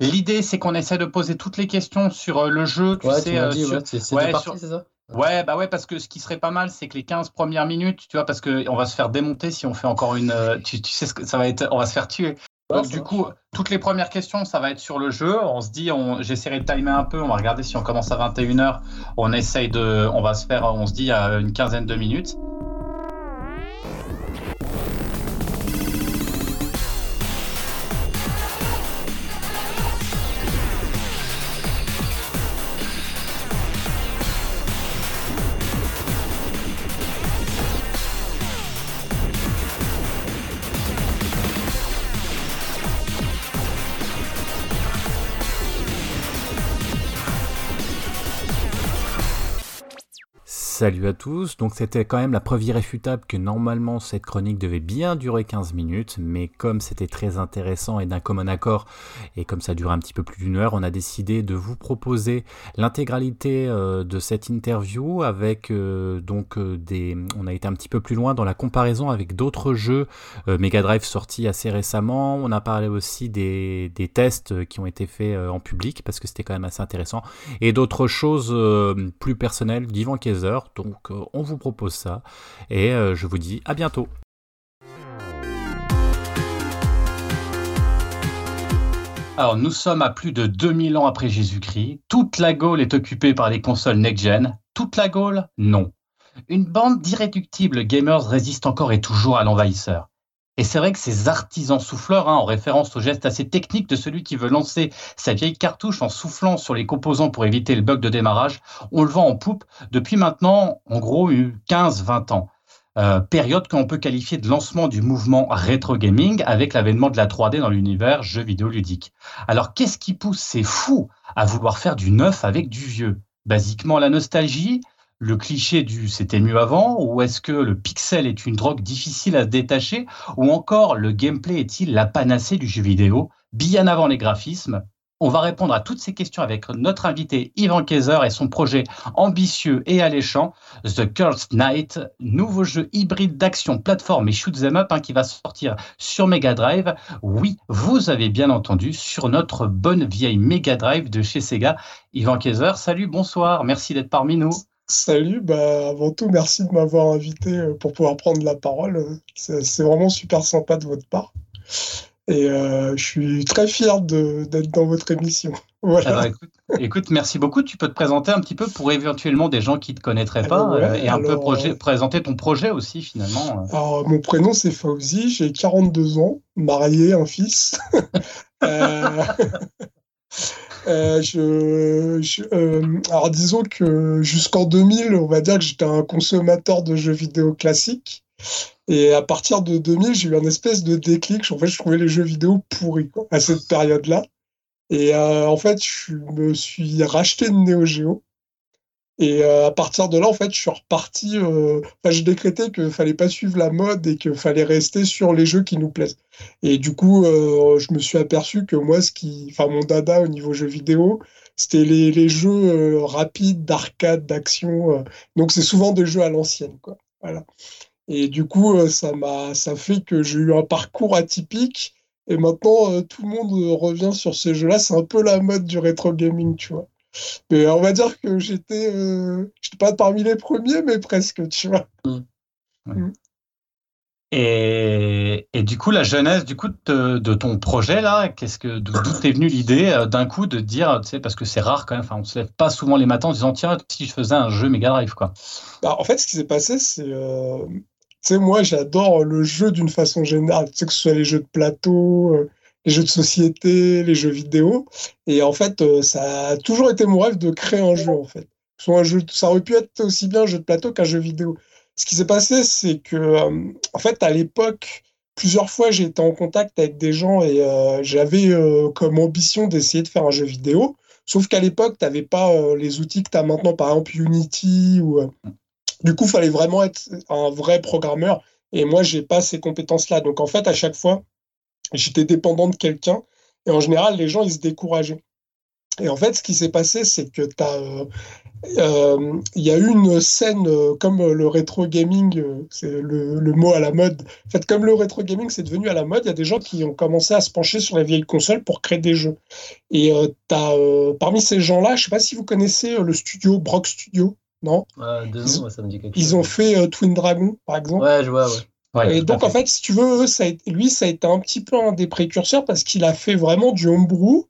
L'idée, c'est qu'on essaie de poser toutes les questions sur euh, le jeu. Tu ouais, sais, tu euh, dit, sur- ouais, c'est ouais, sur- ça? Ouais, bah ouais, parce que ce qui serait pas mal, c'est que les 15 premières minutes, tu vois, parce que on va se faire démonter si on fait encore une. euh, Tu, tu sais ce que ça va être, on va se faire tuer. Donc du coup, toutes les premières questions, ça va être sur le jeu. On se dit, on, j'essaierai de timer un peu. On va regarder si on commence à 21h. On essaye de, on va se faire, on se dit à une quinzaine de minutes. Salut à tous, donc c'était quand même la preuve irréfutable que normalement cette chronique devait bien durer 15 minutes, mais comme c'était très intéressant et d'un commun accord, et comme ça dure un petit peu plus d'une heure, on a décidé de vous proposer l'intégralité euh, de cette interview avec euh, donc euh, des... On a été un petit peu plus loin dans la comparaison avec d'autres jeux Mega Drive sortis assez récemment, on a parlé aussi des, des tests qui ont été faits en public, parce que c'était quand même assez intéressant, et d'autres choses plus personnelles d'Ivan Kaiser. Donc euh, on vous propose ça et euh, je vous dis à bientôt. Alors, nous sommes à plus de 2000 ans après Jésus-Christ. Toute la Gaule est occupée par les consoles next-gen. Toute la Gaule Non. Une bande d'irréductibles gamers résiste encore et toujours à l'envahisseur. Et c'est vrai que ces artisans souffleurs, hein, en référence au geste assez technique de celui qui veut lancer sa vieille cartouche en soufflant sur les composants pour éviter le bug de démarrage, on le vend en poupe depuis maintenant, en gros, 15-20 ans. Euh, période qu'on peut qualifier de lancement du mouvement rétro gaming avec l'avènement de la 3D dans l'univers jeux vidéo ludique. Alors qu'est-ce qui pousse ces fous à vouloir faire du neuf avec du vieux? Basiquement la nostalgie, le cliché du c'était mieux avant, ou est-ce que le pixel est une drogue difficile à détacher, ou encore le gameplay est-il la panacée du jeu vidéo, bien avant les graphismes? On va répondre à toutes ces questions avec notre invité Ivan Kaiser et son projet ambitieux et alléchant, The Cursed Knight, nouveau jeu hybride d'action, plateforme et shoot 'em up hein, qui va sortir sur Mega Drive. Oui, vous avez bien entendu, sur notre bonne vieille Mega Drive de chez Sega. Ivan Kaiser, salut, bonsoir, merci d'être parmi nous. Salut, bah avant tout, merci de m'avoir invité euh, pour pouvoir prendre la parole. C'est vraiment super sympa de votre part. Et euh, je suis très fier d'être dans votre émission. Voilà. Alors, écoute, écoute, merci beaucoup. Tu peux te présenter un petit peu pour éventuellement des gens qui ne te connaîtraient pas ouais, euh, et un peu projet- présenter ton projet aussi finalement. Alors, mon prénom, c'est Fauzi, j'ai 42 ans, marié, un fils. Euh, euh, euh, alors, disons que jusqu'en 2000, on va dire que j'étais un consommateur de jeux vidéo classiques. Et à partir de 2000, j'ai eu un espèce de déclic. En fait, je trouvais les jeux vidéo pourris à cette période-là. Et euh, en fait, je me suis racheté une Neo Geo. Et euh, à partir de là, en fait, je suis reparti. euh, j'ai décrété qu'il fallait pas suivre la mode et qu'il fallait rester sur les jeux qui nous plaisent. Et du coup, euh, je me suis aperçu que moi, ce qui, enfin, mon dada au niveau jeux vidéo, c'était les, jeux rapides, d'arcade, d'action. Donc, c'est souvent des jeux à l'ancienne, quoi. Voilà. Et du coup, ça m'a, ça fait que j'ai eu un parcours atypique. Et maintenant, tout le monde revient sur ces jeux-là. C'est un peu la mode du rétro gaming, tu vois. Mais on va dire que j'étais, euh, j'étais pas parmi les premiers, mais presque, tu vois. Et, et du coup, la jeunesse du coup de, de ton projet là, qu'est-ce que d'où t'est venue l'idée euh, d'un coup de dire, tu sais, parce que c'est rare quand même. Enfin, on se lève pas souvent les matins en disant tiens, si je faisais un jeu Mega Drive quoi. Bah, en fait, ce qui s'est passé, c'est. euh, tu sais, moi, j'adore le jeu d'une façon générale. Tu sais, que ce soit les jeux de plateau, euh, les jeux de société, les jeux vidéo. Et en fait, euh, ça a toujours été mon rêve de créer un jeu, en fait. Soit un jeu, ça aurait pu être aussi bien un jeu de plateau qu'un jeu vidéo. Ce qui s'est passé, c'est que, euh, en fait, à l'époque, plusieurs fois, j'ai été en contact avec des gens et euh, j'avais comme ambition d'essayer de faire un jeu vidéo. Sauf qu'à l'époque, tu n'avais pas les outils que tu as maintenant, par exemple Unity. Ou, Du coup, il fallait vraiment être un vrai programmeur. Et moi, j'ai pas ces compétences-là. Donc, en fait, à chaque fois, j'étais dépendant de quelqu'un. Et en général, les gens, ils se décourageaient. Et en fait, ce qui s'est passé, c'est que tu as euh, il y a eu une scène euh, comme le rétro gaming, euh, c'est le, le, mot à la mode. En fait, comme le rétro gaming c'est devenu à la mode, il y a des gens qui ont commencé à se pencher sur les vieilles consoles pour créer des jeux. Et as, parmi ces gens-là, je sais pas si vous connaissez le studio Brock Studio, non? Deux ils, ça me dit quelque ils ont fait Twin Dragon, par exemple. Ouais, je vois, ouais. Et donc, en fait, si tu veux, ça lui, ça a été un petit peu un des précurseurs parce qu'il a fait vraiment du homebrew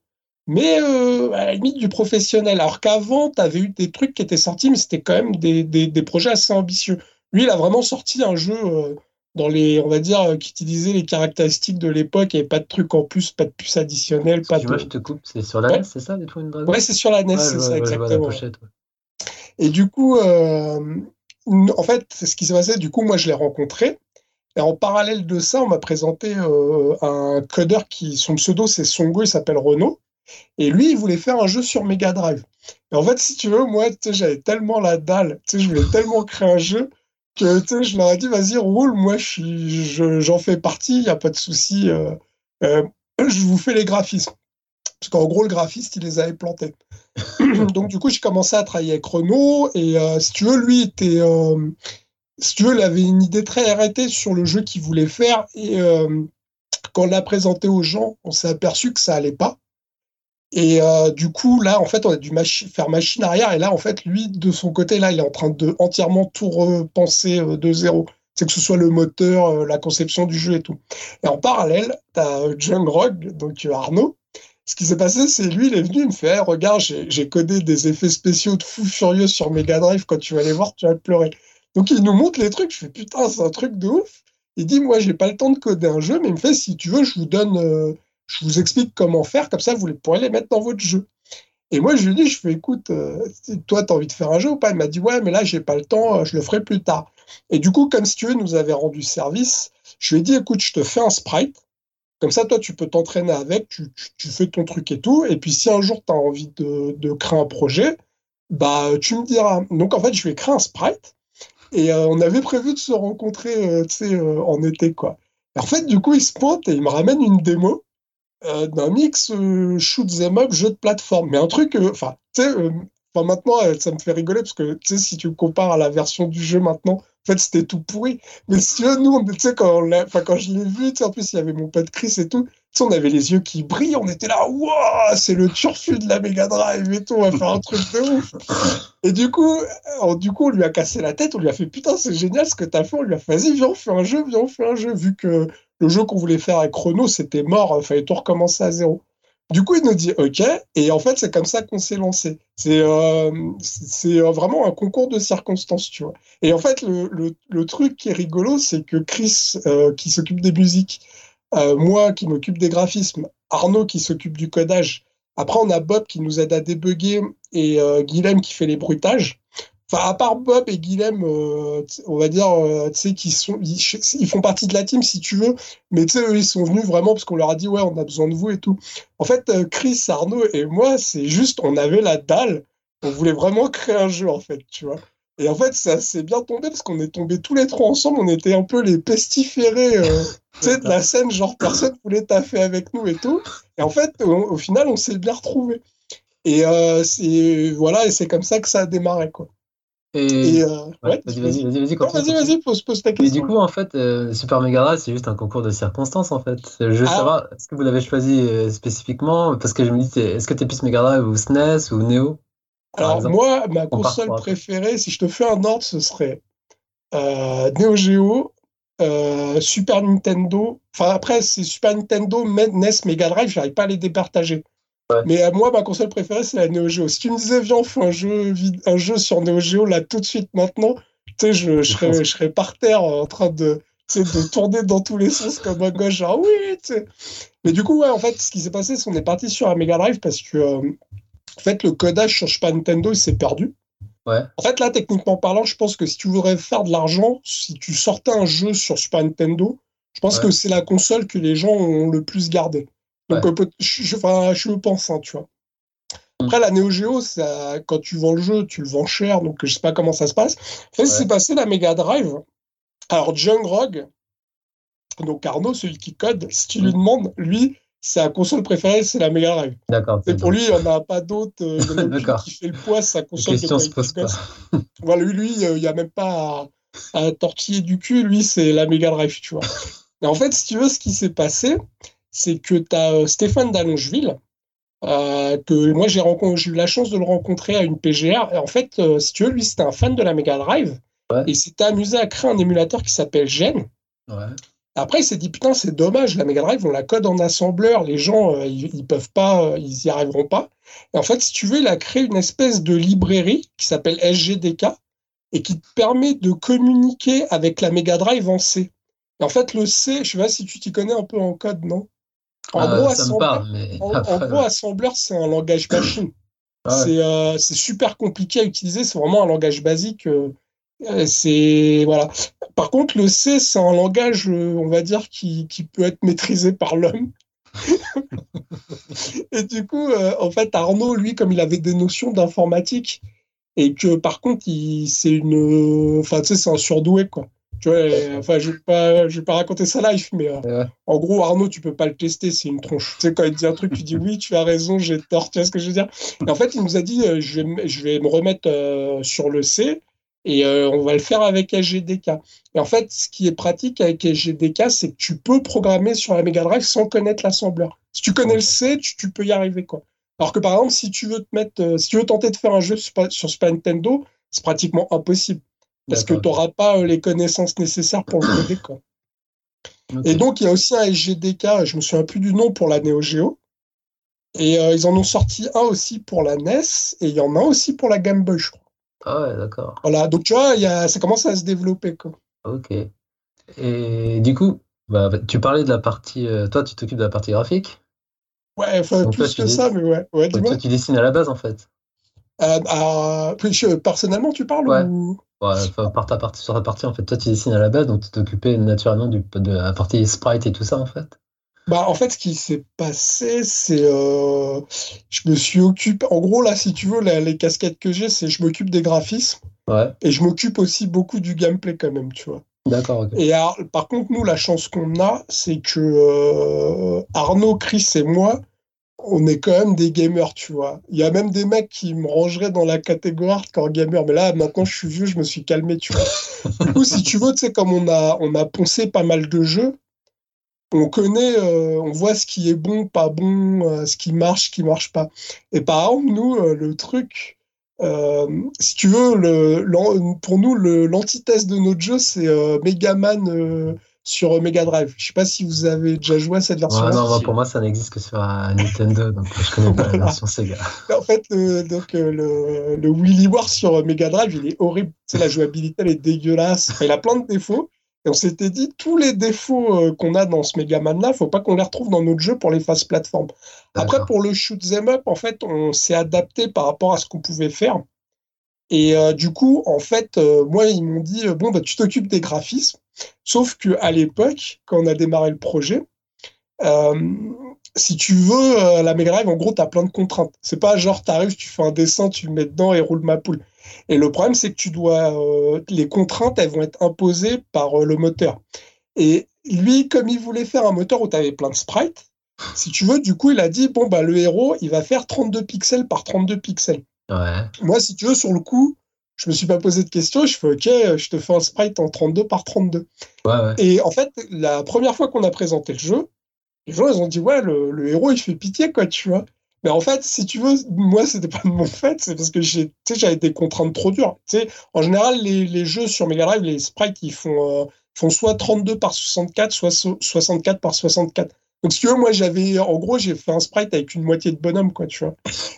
mais euh, à la limite du professionnel. Alors qu'avant, tu avais eu des trucs qui étaient sortis, mais c'était quand même des, des, projets assez ambitieux. Lui, il a vraiment sorti un jeu euh, dans les, on va dire, euh, qui utilisait les caractéristiques de l'époque. Il n'y avait pas de trucs en plus, pas de puces additionnelles. Pas de... je te coupe, c'est sur la NES, c'est ça, les Twin Dragons? Ouais, c'est sur la NES, c'est ça, exactement. Et du coup, en fait, ce qui s'est passé, du coup, moi, je l'ai rencontré. Et en parallèle de ça, on m'a présenté un codeur qui, son pseudo, c'est Songo, il s'appelle Renault. Et lui, il voulait faire un jeu sur Mega Drive. Et en fait, si tu veux, moi, j'avais tellement la dalle, je voulais tellement créer un jeu que je leur ai dit, vas-y, roule, moi, j'en fais partie, il n'y a pas de souci. Euh, euh, je vous fais les graphismes. Parce qu'en gros, le graphiste, il les avait plantés. Donc, du coup, j'ai commencé à travailler avec Renault. Et euh, si tu veux, lui, était, si tu veux, il avait une idée très arrêtée sur le jeu qu'il voulait faire. Et quand on l'a présenté aux gens, on s'est aperçu que ça allait pas. Et euh, du coup, là, en fait, on a dû faire machine arrière. Et là, en fait, lui, de son côté, là, il est en train de entièrement tout repenser euh, de zéro. C'est que ce soit le moteur, euh, la conception du jeu et tout. Et en parallèle, tu as Jung Rogue, donc Arnaud. Ce qui s'est passé, c'est lui, il est venu, il me fait Regarde, j'ai codé des effets spéciaux de fou furieux sur Mega Drive. Quand tu vas les voir, tu vas pleurer. Donc, il nous montre les trucs. Je fais Putain, c'est un truc de ouf. Il dit Moi, j'ai pas le temps de coder un jeu, mais il me fait Si tu veux, je vous donne je vous explique comment faire, comme ça vous pourrez les mettre dans votre jeu. Et moi, je lui dit, je fais, écoute, euh, toi, tu as envie de faire un jeu ou pas? Il m'a dit, ouais, mais là, j'ai pas le temps, euh, je le ferai plus tard. Et du coup, comme si tu nous avait rendu service, je lui ai dit, écoute, je te fais un sprite. Comme ça, toi, tu peux t'entraîner avec, tu, fais ton truc et tout. Et puis, si un jour, tu as envie de, créer un projet, bah, tu me diras. Donc, en fait, je ai créé un sprite. Et euh, on avait prévu de se rencontrer, tu sais, en été, quoi. en fait, du coup, il se pointe et il me ramène une démo euh, d'un mix euh, shoot them up jeu de plateforme. Mais un truc, euh, enfin, tu sais, maintenant, ça me fait rigoler parce que si tu compares à la version du jeu maintenant, en fait, c'était tout pourri. Mais si nous, tu sais, quand, quand je l'ai vu, en plus, il y avait mon pote Chris et tout, on avait les yeux qui brillent, on était là, waouh, c'est le turfu de la Mega Drive et tout, on va faire un truc de ouf. Et du coup, on, du coup, on lui a cassé la tête, on lui a fait, putain, c'est génial ce que t'as fait, on lui a fait, vas-y, viens, on fait un jeu, viens, on fait un jeu, vu que le jeu qu'on voulait faire avec Chrono, c'était mort, il fallait tout recommencer à zéro. Du coup, il nous dit OK, et en fait, c'est comme ça qu'on s'est lancé. C'est euh, euh, vraiment un concours de circonstances, tu vois. Et en fait, le, truc qui est rigolo, c'est que Chris, euh, qui s'occupe des musiques, moi qui m'occupe des graphismes, Arnaud qui s'occupe du codage, après on a Bob qui nous aide à débugger et Guilhem qui fait les bruitages. Enfin, à part Bob et Guilhem, euh, on va dire, euh, tu sais, qui sont, ils, font partie de la team si tu veux, mais tu sais, eux, ils sont venus vraiment parce qu'on leur a dit, ouais, on a besoin de vous et tout. En fait, euh, Chris, Arnaud et moi, c'est juste, on avait la dalle, on voulait vraiment créer un jeu, en fait, tu vois. Et en fait, ça s'est bien tombé parce qu'on est tombés tous les trois ensemble, on était un peu les pestiférés, tu sais, de la scène, genre personne voulait taffer avec nous et tout. Et en fait, au, final, on s'est bien retrouvés. Et c'est voilà, et c'est comme ça que ça a démarré, quoi. Et... Euh, vas-y, vas-y, vas-y, vas-y. Vas-y, vas-y, pose, pose ta question. Et du coup, en fait, euh, Super Mega Drive, c'est juste un concours de circonstances, en fait. Je veux ah. savoir, est-ce que vous l'avez choisi euh, spécifiquement? Parce que je me dis, est-ce que t'es plus Mega Drive ou SNES ou Neo? Alors, moi, ma console préférée, si je te fais un ordre, ce serait Neo Geo, Super Nintendo. Enfin, après, c'est Super Nintendo, NES, Mega Drive, j'arrive pas à les départager. Mais à moi, ma console préférée, c'est la Neo Geo. Si tu me disais, viens, on fait un jeu, un jeu sur Neo Geo, là, tout de suite, maintenant, tu sais, je, je, serais, je serais par terre en train de, de tourner dans tous les sens comme un gauche, genre oui, tu sais. Mais du coup, ouais, en fait, ce qui s'est passé, c'est qu'on est parti sur un Mega Drive parce que, euh, en fait, le codage sur Super Nintendo, il s'est perdu. Ouais. En fait, là, techniquement parlant, je pense que si tu voudrais faire de l'argent, si tu sortais un jeu sur Super Nintendo, je pense que c'est la console que les gens ont le plus gardé. Donc, euh, je, enfin, je pense, hein, tu vois. Après, la Neo Geo, ça, quand tu vends le jeu, tu le vends cher, donc je sais pas comment ça se passe. En fait, c'est passé la Mega Drive. Alors, Jung Rogue, donc Arnaud, celui qui code, si tu lui mm. demandes, lui, sa console préférée, c'est la Mega Drive. D'accord. Et pour lui, il n'y en a pas d'autre euh, qui fait le poids, sa console de se pose pas. voilà, lui, il n'y a même pas à, à, tortiller du cul. Lui, c'est la Mega Drive, tu vois. Et en fait, si tu veux, ce qui s'est passé, c'est que tu as Stéphane d'Allongeville, euh, que moi j'ai eu la chance de le rencontrer à une PGR. Et en fait, euh, si tu veux, lui c'était un fan de la Mega Drive ouais. et s'était amusé à créer un émulateur qui s'appelle Gen. Ouais. Après, il s'est dit putain, c'est dommage, la Mega Drive, on la code en assembleur, les gens euh, ils, ils, peuvent pas, euh, ils y arriveront pas. Et en fait, si tu veux, il a créé une espèce de librairie qui s'appelle SGDK et qui te permet de communiquer avec la Mega Drive en C. Et en fait, le C, je sais pas si tu t'y connais un peu en code, non? En, ah, gros, assembleur, parle, mais... en, en gros, assembleur, c'est un langage machine. Ah ouais. euh, c'est super compliqué à utiliser, c'est vraiment un langage basique. Euh, c'est voilà. Par contre, le C, c'est un langage, euh, on va dire, qui, qui peut être maîtrisé par l'homme. et du coup, euh, en fait, Arnaud, lui, comme il avait des notions d'informatique, et que par contre, c'est une, enfin, tu sais, c'est un surdoué, quoi. Tu vois, enfin, je vais pas, je vais pas raconter ça live, mais euh, ouais. en gros, Arnaud, tu peux pas le tester, c'est une tronche. Tu sais, quand il dit un truc, tu dis oui, tu as raison, j'ai tort, tu vois ce que je veux dire? Et en fait, il nous a dit, euh, je, vais, je vais me remettre euh, sur le C et on va le faire avec SGDK. Et en fait, ce qui est pratique avec SGDK, c'est que tu peux programmer sur la Mega Drive sans connaître l'assembleur. Si tu connais le C, tu, tu, peux y arriver, quoi. Alors que par exemple, si tu veux te mettre, si tu veux tenter de faire un jeu sur, sur Super Nintendo, c'est pratiquement impossible parce que tu n'auras pas euh, les connaissances nécessaires pour le coder. Quoi. Okay. Et donc, il y a aussi un SGDK, je me souviens plus du nom pour la Neo Geo. Et euh, ils en ont sorti un aussi pour la NES, et il y en a un aussi pour la Game Boy, je crois. Ah ouais, d'accord. Voilà, donc tu vois, y a, ça commence à se développer. Quoi. Ok. Et du coup, bah, tu parlais de la partie. Euh, toi, tu t'occupes de la partie graphique? Ouais, enfin, plus toi, que ça, mais ouais. ouais toi, tu dessines à la base, en fait euh, euh, personnellement, tu parles ouais. ou... Ouais, par ta partie, sur ta partie, en fait, toi, tu dessines à la base, donc tu t'occupais naturellement du, de la partie sprite et tout ça, en fait bah, en fait, ce qui s'est passé, c'est euh, je me suis occupé. En gros, là, si tu veux, la, les casquettes que j'ai, c'est je m'occupe des graphismes ouais. et je m'occupe aussi beaucoup du gameplay quand même, tu vois. D'accord. Okay. Et alors, par contre, nous, la chance qu'on a, c'est que euh, Arnaud, Chris et moi, on est quand même des gamers, tu vois. Il y a même des mecs qui me rangeraient dans la catégorie hardcore gamer, mais là, maintenant, je suis vieux, je me suis calmé, tu vois. du coup, si tu veux, tu sais, comme on a, on a poncé pas mal de jeux, on connaît, euh, on voit ce qui est bon, pas bon, euh, ce qui marche, ce qui marche pas. Et par exemple, nous, euh, le truc, si tu veux, pour nous, l'antithèse de notre jeu, c'est Megaman sur Mega Drive. Je sais pas si vous avez déjà joué à cette version. Ouais, non, pour moi, ça n'existe que sur Nintendo, donc je connais pas la version Sega. En fait, le, donc, le, le Willy War sur Mega Drive, il est horrible. C'est la jouabilité, elle est dégueulasse. Il a plein de défauts. Et on s'était dit, tous les défauts euh, qu'on a dans ce Megaman-là, faut pas qu'on les retrouve dans notre jeu pour les phases plateforme. Après, pour le shoot them up, en fait, on s'est adapté par rapport à ce qu'on pouvait faire. Et euh, du coup, en fait, euh, moi, ils m'ont dit, bon, bah, tu t'occupes des graphismes. Sauf qu'à l'époque, quand on a démarré le projet, euh, si tu veux, la Mega Drive, en gros, tu as plein de contraintes. C'est pas genre, tu arrives, tu fais un dessin, tu le mets dedans et roule ma poule. Et le problème, c'est que tu dois, euh, les contraintes, elles vont être imposées par euh, le moteur. Et lui, comme il voulait faire un moteur où tu avais plein de sprites, si tu veux, du coup, il a dit bon, bah, le héros, il va faire 32 pixels par 32 pixels. Ouais. Moi, si tu veux, sur le coup, je me suis pas posé de questions. Je fais OK, je te fais un sprite en 32 par 32. Ouais, ouais. Et en fait, la première fois qu'on a présenté le jeu, les gens, ils ont dit ouais, le, le héros, il fait pitié, quoi, tu vois. Mais en fait, si tu veux, moi, c'était pas de mon fait, c'est parce que j'avais des contraintes trop dures. en général, les, les, jeux sur Mega Drive, les sprites, ils font, euh, font soit 32 par 64, soit 64 par 64. Donc, si tu veux, moi, j'avais, en gros, j'ai fait un sprite avec une moitié de bonhomme, quoi, tu vois.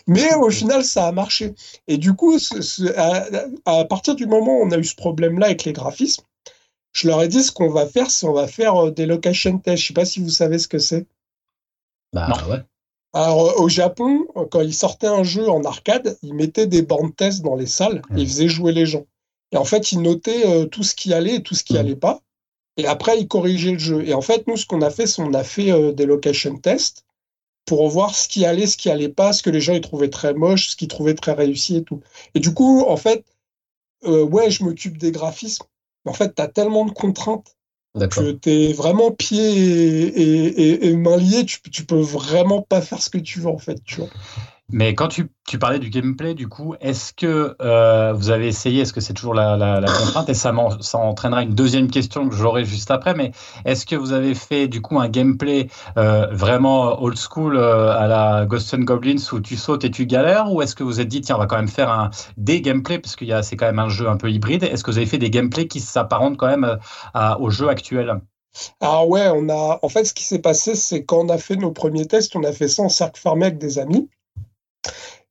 Mais au final, ça a marché. Et du coup, c est, c est, à, à, partir du moment où on a eu ce problème-là avec les graphismes, je leur ai dit ce qu'on va faire, c'est on va faire euh, des location tests. Je sais pas si vous savez ce que c'est. Bah, non. ouais. Alors, au Japon, quand ils sortaient un jeu en arcade, ils mettaient des bandes tests dans les salles et ils faisaient jouer les gens. Et en fait, ils notaient euh, tout ce qui allait et tout ce qui allait pas. Et après, ils corrigeaient le jeu. Et en fait, nous, ce qu'on a fait, c'est on a fait euh, des location tests pour voir ce qui allait, ce qui allait pas, ce que les gens ils trouvaient très moche, ce qu'ils trouvaient très réussi et tout. Et du coup, en fait, euh, ouais, je m'occupe des graphismes. Mais en fait, tu as tellement de contraintes Que tu es vraiment pied et, et, main liés, tu, tu peux vraiment pas faire ce que tu veux en fait. Tu vois. Mais quand tu, tu, parlais du gameplay, du coup, est-ce que euh, vous avez essayé, est-ce que c'est toujours la, la, contrainte Et ça, ça entraînera une deuxième question que j'aurai juste après, mais est-ce que vous avez fait du coup un gameplay euh, vraiment old school euh, à la Ghost and Goblins où tu sautes et tu galères Ou est-ce que vous vous êtes dit, tiens, on va quand même faire un, des gameplays, parce que c'est quand même un jeu un peu hybride Est-ce que vous avez fait des gameplays qui s'apparentent quand même à, au jeu actuel? Ah ouais, on a. En fait, ce qui s'est passé, c'est quand on a fait nos premiers tests, on a fait ça en cercle fermé avec des amis.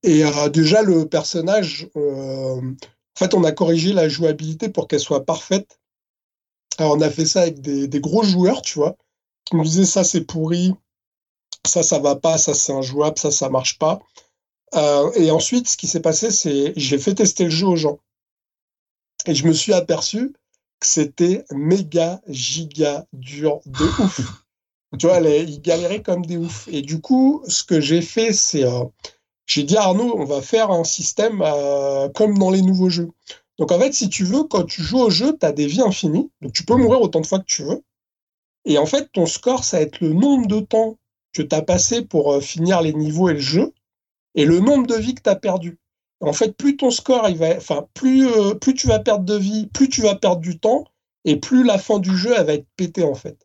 Et euh, déjà, le personnage, euh, en fait, on a corrigé la jouabilité pour qu'elle soit parfaite. Alors, on a fait ça avec des, gros joueurs, tu vois, qui nous disaient ça, c'est pourri, ça, ça va pas, ça, c'est injouable, ça, ça marche pas. Euh, et ensuite, ce qui s'est passé, c'est j'ai fait tester le jeu aux gens. Et je me suis aperçu que c'était méga, giga dur de ouf. tu vois, ils galéraient comme des ouf. Et du coup, ce que j'ai fait, c'est j'ai dit à Arnaud, on va faire un système euh, comme dans les nouveaux jeux. Donc en fait, si tu veux, quand tu joues au jeu, tu as des vies infinies. Donc tu peux mourir autant de fois que tu veux. Et en fait, ton score, ça va être le nombre de temps que tu as passé pour euh, finir les niveaux et le jeu, et le nombre de vies que tu as perdu. En fait, plus ton score, il va, enfin, plus, euh, plus tu vas perdre de vie, plus tu vas perdre du temps, et plus la fin du jeu, elle va être pétée, en fait.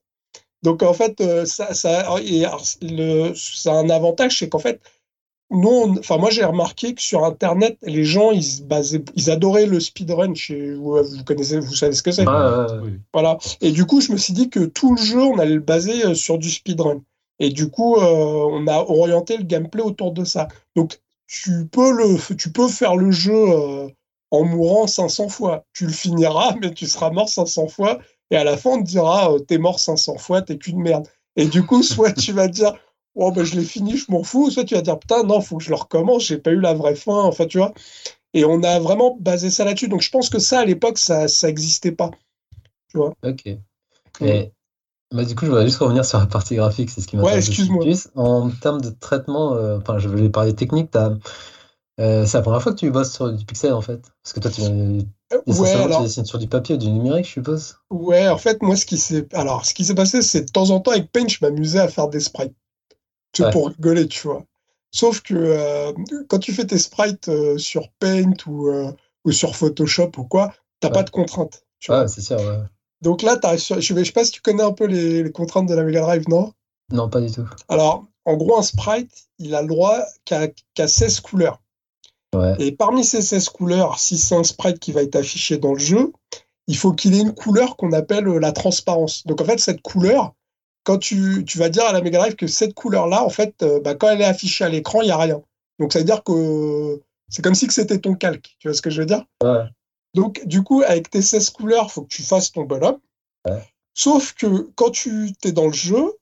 Donc, en fait, ça, ça, ça a un avantage, c'est qu'en fait, nous, enfin moi j'ai remarqué que sur Internet, les gens ils basaient, ils adoraient le speedrun. Vous, vous connaissez, vous savez ce que c'est. Voilà. Et du coup, je me suis dit que tout le jeu, on allait le baser euh, sur du speedrun. Et du coup, euh, on a orienté le gameplay autour de ça. Donc, tu peux le, tu peux faire le jeu euh, en mourant 500 fois. Tu le finiras, mais tu seras mort 500 fois. Et à la fin, on te dira, t'es mort 500 fois, t'es qu'une merde. Et du coup, soit tu vas dire, oh, ben, je l'ai fini, je m'en fous. Soit tu vas dire, putain, non, faut que je le recommence, j'ai pas eu la vraie fin. Enfin, tu vois. Et on a vraiment basé ça là-dessus. Donc, je pense que ça, à l'époque, ça n'existait pas. Tu vois. Ok. Et, bah, du coup, je voudrais juste revenir sur la partie graphique, c'est ce qui m'intéresse. Ouais, excuse-moi. En termes de traitement, euh, enfin, je vais parler technique, euh, c'est la première fois que tu bosses sur du pixel en fait Parce que toi, tu, euh, ouais, alors... tu dessines sur du papier ou du numérique, je suppose Ouais, en fait, moi, ce qui s'est alors, ce qui s'est passé, c'est de temps en temps avec Paint, je m'amusais à faire des sprites pour rigoler, tu vois. Sauf que euh, quand tu fais tes sprites euh, sur Paint ou, euh, ou sur Photoshop ou quoi, t'as pas de contraintes. Tu vois. c'est sûr, ouais. Donc là, je, je sais pas si tu connais un peu les, contraintes de la Mega Drive, non? Non, pas du tout. Alors, en gros, un sprite, il a le droit qu'à 16 couleurs. Ouais. Et parmi ces 16 couleurs, si c'est un sprite qui va être affiché dans le jeu, il faut qu'il ait une couleur qu'on appelle la transparence. Donc en fait, cette couleur, quand tu, vas dire à la Mega Drive que cette couleur-là, en fait, euh, bah, quand elle est affichée à l'écran, il n'y a rien. Donc ça veut dire que c'est comme si c'était ton calque. Tu vois ce que je veux dire? Donc du coup, avec tes 16 couleurs, il faut que tu fasses ton bonhomme. Sauf que quand tu es dans le jeu,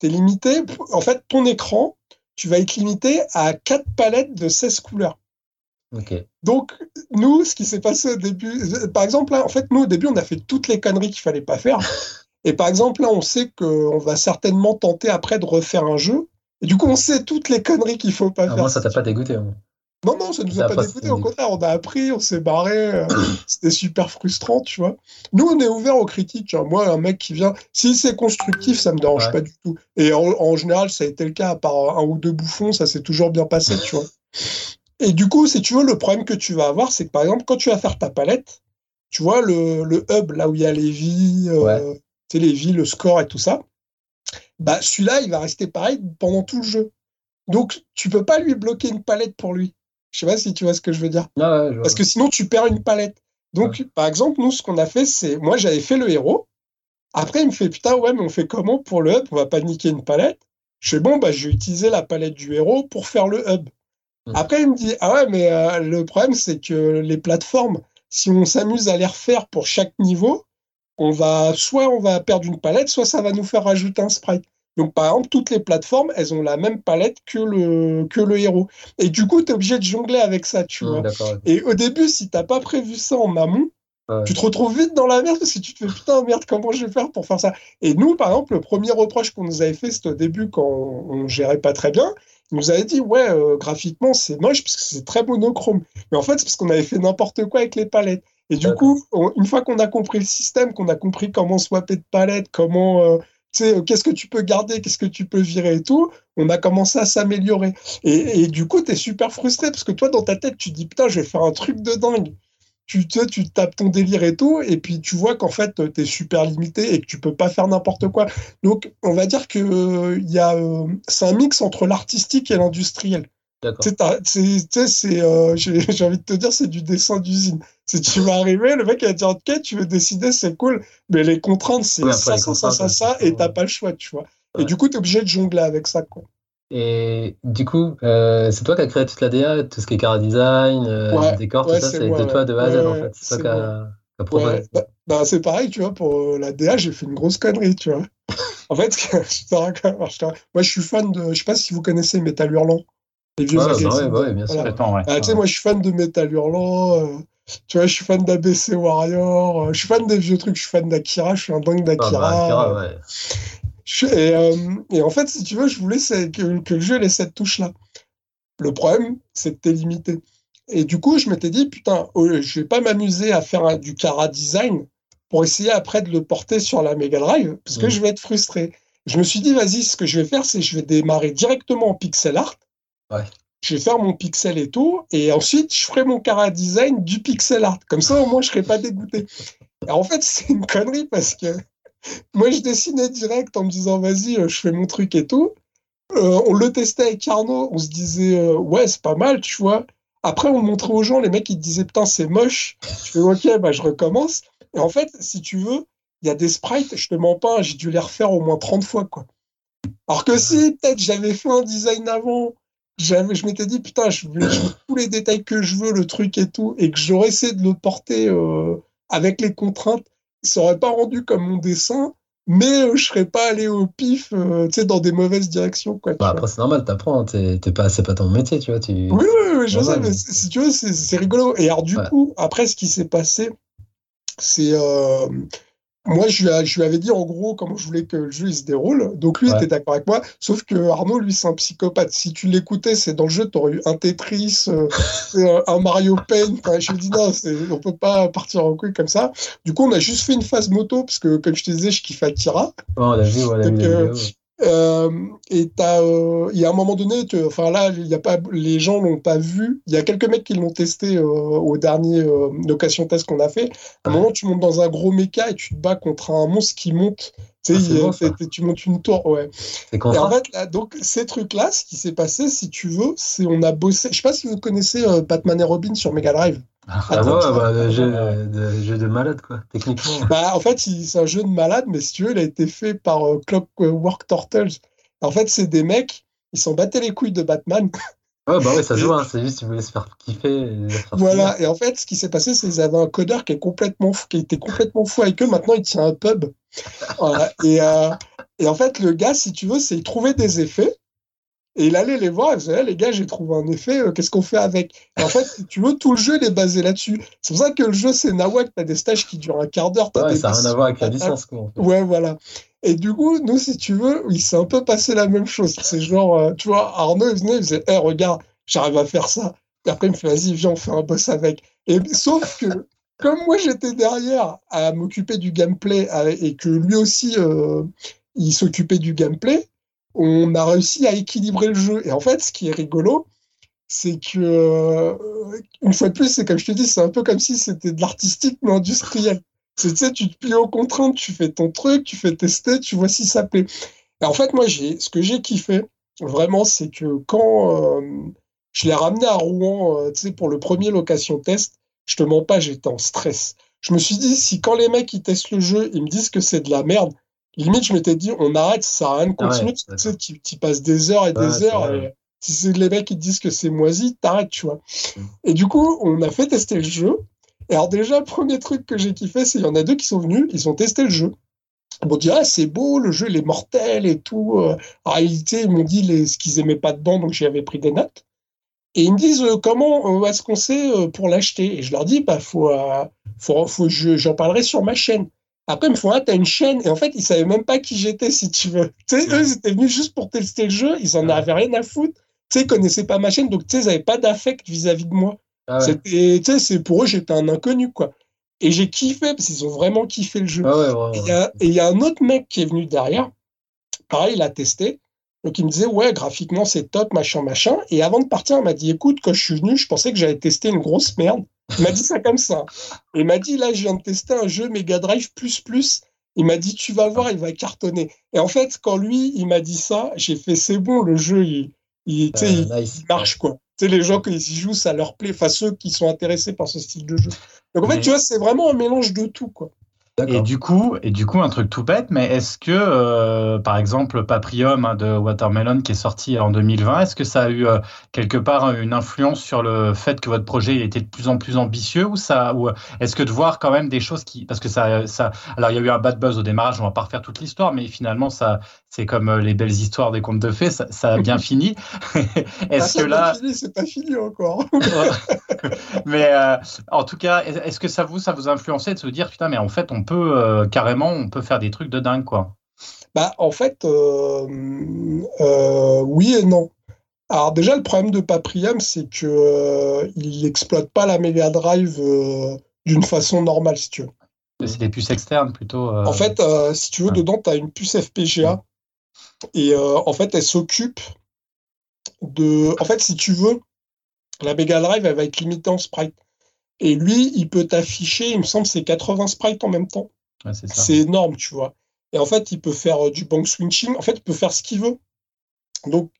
tu es limité. En fait, ton écran, tu vas être limité à 4 palettes de 16 couleurs. Donc, nous, ce qui s'est passé au début, par exemple, en fait, nous, au début, on a fait toutes les conneries qu'il fallait pas faire. Et par exemple, là, on sait qu'on va certainement tenter après de refaire un jeu. Et du coup, on sait toutes les conneries qu'il faut pas ah, faire. Moi, ça t'a pas dégoûté. Non, non, ça nous a, pas, dégoûté. Au contraire, on a appris, on s'est barré. Euh, c'était super frustrant, tu vois. Nous, on est ouvert aux critiques. Hein. Moi, un mec qui vient, si c'est constructif, ça me dérange pas du tout. Et en, général, ça a été le cas, à part un ou deux bouffons, ça s'est toujours bien passé, tu vois. Et du coup, si tu veux, le problème que tu vas avoir, c'est que par exemple, quand tu vas faire ta palette, tu vois, le, le hub, là où il y a les vies, euh, les villes, le score et tout ça, bah, celui-là, il va rester pareil pendant tout le jeu. Donc, tu peux pas lui bloquer une palette pour lui. Je sais pas si tu vois ce que je veux dire. Parce que sinon, tu perds une palette. Donc, par exemple, nous, ce qu'on a fait, c'est. Moi, j'avais fait le héros. Après, il me fait Putain, ouais, mais on fait comment pour le hub? On va pas niquer une palette. Je fais Bon, bah, je vais utiliser la palette du héros pour faire le hub. Après, il me dit Ah ouais, mais euh, le problème, c'est que les plateformes, si on s'amuse à les refaire pour chaque niveau, on va soit on va perdre une palette, soit ça va nous faire rajouter un sprite. Donc par exemple, toutes les plateformes, elles ont la même palette que le, que le héros. Et du coup, tu es obligé de jongler avec ça, tu mmh, vois. Et au début, si t'as pas prévu ça en amont, tu te retrouves vite dans la merde parce que tu te fais putain merde comment je vais faire pour faire ça? Et nous, par exemple, le premier reproche qu'on nous avait fait, c'était au début quand on, gérait pas très bien. Il nous avait dit ouais euh, graphiquement c'est moche parce que c'est très monochrome. Mais en fait c'est parce qu'on avait fait n'importe quoi avec les palettes. Et du coup, une fois qu'on a compris le système, qu'on a compris comment swapper de palette, comment, euh, sais, qu'est-ce que tu peux garder, qu'est-ce que tu peux virer et tout, on a commencé à s'améliorer. Et, du coup, tu es super frustré parce que toi, dans ta tête, tu dis, putain, je vais faire un truc de dingue. Tu, tu, tu tapes ton délire et tout, et puis tu vois qu'en fait, tu es super limité et que tu peux pas faire n'importe quoi. Donc, on va dire que euh, y a, euh, c'est un mix entre l'artistique et l'industriel. C'est, euh, j'ai envie de te dire, c'est du dessin d'usine. Si tu vas arriver, le mec va dire Ok, tu veux décider, c'est cool, mais les contraintes, c'est ça, ça, ça, ça, ça, et t'as pas le choix, tu vois. Et du coup, tu es obligé de jongler avec ça, quoi. Et du coup, euh, c'est toi qui as créé toute la DA, tout ce qui est car design, euh, décor, tout ça, c'est de toi de A à Z, en fait. C'est toi qui as, bah, bah, c'est pareil, tu vois, pour la DA, j'ai fait une grosse connerie, tu vois. en fait, moi, je suis fan de. Je sais pas si vous connaissez Metal Hurlant. Les vieux bah ouais, bien sûr. Ah, tu sais, moi, je suis fan de Metal Hurlant. Euh, tu vois, je suis fan d'ABC Warrior. Euh, je suis fan des vieux trucs. Je suis fan d'Akira. Je suis un dingue d'Akira. ouais. et, euh, et, en fait, si tu veux, je voulais que, que le jeu ait cette touche-là. Le problème, c'est que t'es limité. Et du coup, je m'étais dit, putain, oh, je vais pas m'amuser à faire du Cara design pour essayer après de le porter sur la Mega Drive, parce que mm. je vais être frustré. Je me suis dit, vas-y, ce que je vais faire, c'est je vais démarrer directement en pixel art je vais faire mon pixel et tout, et ensuite je ferai mon cara design du pixel art. Comme ça, au moins, je serai pas dégoûté. en fait, c'est une connerie parce que moi, je dessinais direct en me disant, vas-y, euh, je fais mon truc et tout. Euh, on le testait avec Arnaud, on se disait, euh, ouais, c'est pas mal, tu vois. Après, on montrait aux gens, les mecs, ils disaient, putain, c'est moche. Je fais, ok, bah, je recommence. Et en fait, si tu veux, il y a des sprites, je te mens pas, j'ai dû les refaire au moins 30 fois, quoi. Alors que si, peut-être, j'avais fait un design avant, je m'étais dit, putain, je veux, tous les détails que je veux, le truc et tout, et que j'aurais essayé de le porter euh, avec les contraintes, ça aurait pas rendu comme mon dessin, mais euh, je serais pas allé au pif, euh, tu sais, dans des mauvaises directions. Quoi, bah, après, c'est normal, t'apprends, hein, t'es, pas, c'est pas ton métier, tu vois. Tu... Oui, oui, oui, je sais, mais si tu veux, c'est, rigolo. Et alors, du coup, après, ce qui s'est passé, c'est moi, je lui, avais dit en gros comment je voulais que le jeu il se déroule. Donc lui était d'accord avec moi. Sauf que Arnaud, lui, c'est un psychopathe. Si tu l'écoutais, c'est dans le jeu, tu aurais eu un Tetris, euh, un Mario Paint. je lui ai dit non, on peut pas partir en couille comme ça. Du coup, on a juste fait une phase moto parce que, comme je te disais, je kiffe Akira. Oh, on a vu, on a vu euh, et euh, il y a un moment donné, enfin là, il y a pas, les gens l'ont pas vu. Il y a quelques mecs qui l'ont testé euh, au dernier location test qu'on a fait. À un moment, tu montes dans un gros méca et tu te bats contre un monstre qui monte. Tu, sais, ah, tu montes une tour, ouais. Et en fait, donc ces trucs-là, ce qui s'est passé, si tu veux, c'est on a bossé. Je sais pas si vous connaissez Batman et Robin sur Mega Drive. Ah, ah ouais, bah, jeu, de, jeu, de, malade, quoi, techniquement. Bah, en fait, c'est un jeu de malade, mais si tu veux, il a été fait par euh, Clockwork Turtles. En fait, c'est des mecs, ils sont battés les couilles de Batman. Ouais, bah ouais, ça joue, hein, c'est juste qu'ils voulaient se faire kiffer. voilà, et en fait, ce qui s'est passé, c'est qu'ils avaient un codeur qui, est complètement fou, qui était complètement fou avec eux. Maintenant, il tient un pub. et, euh, et en fait, le gars, si tu veux, c'est il trouvait des effets. Et il allait les voir, il disait, eh, les gars, j'ai trouvé un effet, euh, qu'est-ce qu'on fait avec? En fait, si tu veux, tout le jeu, il est basé là-dessus. C'est pour ça que le jeu, c'est Nawak, t'as des stages qui durent un quart d'heure. Ouais, ça n'a rien à voir avec la licence, quoi. Ouais, voilà. Et du coup, nous, si tu veux, il s'est un peu passé la même chose. C'est genre, euh, tu vois, Arnaud, il venait, il faisait, hé, regarde, j'arrive à faire ça. Et après, il me fait, vas-y, viens, on fait un boss avec. Et sauf que, comme moi, j'étais derrière à m'occuper du gameplay et que lui aussi, euh, il s'occupait du gameplay, on a réussi à équilibrer le jeu. Et en fait, ce qui est rigolo, c'est que, euh, une fois de plus, c'est comme je te dis, c'est un peu comme si c'était de l'artistique, mais industriel. Tu sais, tu te plies aux contraintes, tu fais ton truc, tu fais tester, tu vois si ça plaît. Et en fait, moi, j'ai, ce que j'ai kiffé, vraiment, c'est que quand euh, je l'ai ramené à Rouen, euh, tu sais, pour le premier location test, je te mens pas, j'étais en stress. Je me suis dit, si quand les mecs, ils testent le jeu, ils me disent que c'est de la merde, limite, je m'étais dit, on arrête, ça sert à rien de continuer, parce que tu, passes des heures et des heures, et si c'est les mecs qui te disent que c'est moisi, t'arrêtes, tu vois. Mm. Et du coup, on a fait tester le jeu. Et alors, déjà, le premier truc que j'ai kiffé, c'est qu'il y en a deux qui sont venus, ils ont testé le jeu. Ils m'ont dit, ah, c'est beau, le jeu, il est mortel et tout. Euh. En réalité, ils m'ont dit les, ce qu'ils aimaient pas dedans, donc j'y avais pris des notes. Et ils me disent, euh, comment est-ce qu'on sait pour l'acheter? Et je leur dis, bah, faut, faut, faut j'en parlerai sur ma chaîne. Après, ils me font, ah, t'as une chaîne. Et en fait, ils savaient même pas qui j'étais, si tu veux. Tu sais, eux, ils étaient venus juste pour tester le jeu. Ils en avaient rien à foutre. Tu sais, ils connaissaient pas ma chaîne. Donc, tu sais, ils avaient pas d'affect vis-à-vis de moi. Ah C'était, tu sais, c'est pour eux, j'étais un inconnu, quoi. Et j'ai kiffé parce qu'ils ont vraiment kiffé le jeu. Ah ouais, ouais, Et il y a un autre mec qui est venu derrière. Pareil, il a testé. Donc il me disait, ouais, graphiquement, c'est top, machin, machin. Et avant de partir, il m'a dit, écoute, quand je suis venu, je pensais que j'allais tester une grosse merde. Il m'a dit ça comme ça. Et il m'a dit, là, je viens de tester un jeu Mega Drive plus plus. Il m'a dit, tu vas voir, il va cartonner. Et en fait, quand lui, il m'a dit ça, j'ai fait, c'est bon, le jeu, il, Euh, il- nice. il marche, quoi. Tu sais, les gens, ils y jouent, ça leur plaît. Enfin, ceux qui sont intéressés par ce style de jeu. Donc, en fait, Mais- tu vois, c'est vraiment un mélange de tout, quoi. Et du coup, et du coup, un truc tout bête, mais est-ce que, euh, par exemple, Paprium hein, de Watermelon qui est sorti en 2020, est-ce que ça a eu euh, quelque part une influence sur le fait que votre projet était de plus en plus ambitieux ou ça, ou euh, est-ce que de voir quand même des choses qui, parce que ça, ça, alors il y a eu un bad buzz au démarrage, on va pas refaire toute l'histoire, mais finalement ça, c'est comme euh, les belles histoires des contes de fées, ça, ça a bien fini. Est-ce que là, c'est pas fini encore. mais euh, en tout cas, est- est-ce que ça vous, ça vous a influencé de se dire putain, mais en fait, on peut euh, carrément, on peut faire des trucs de dingue, quoi. Bah, en fait, euh, euh, oui et non. Alors déjà, le problème de Paprium, c'est que il n'exploite pas la Mega Drive d'une façon normale, si tu veux. C'est des puces externes plutôt. En fait, si tu veux, ouais. dedans, tu as une puce FPGA. Et en fait, elle s'occupe de. En fait, si tu veux, la Mega Drive, elle va être limitée en sprite. Et lui, il peut t'afficher, il me semble, c'est 80 sprites en même temps. ouais, c'est énorme, tu vois. Et en fait, il peut faire euh, du bank switching. En fait, il peut faire ce qu'il veut. Donc,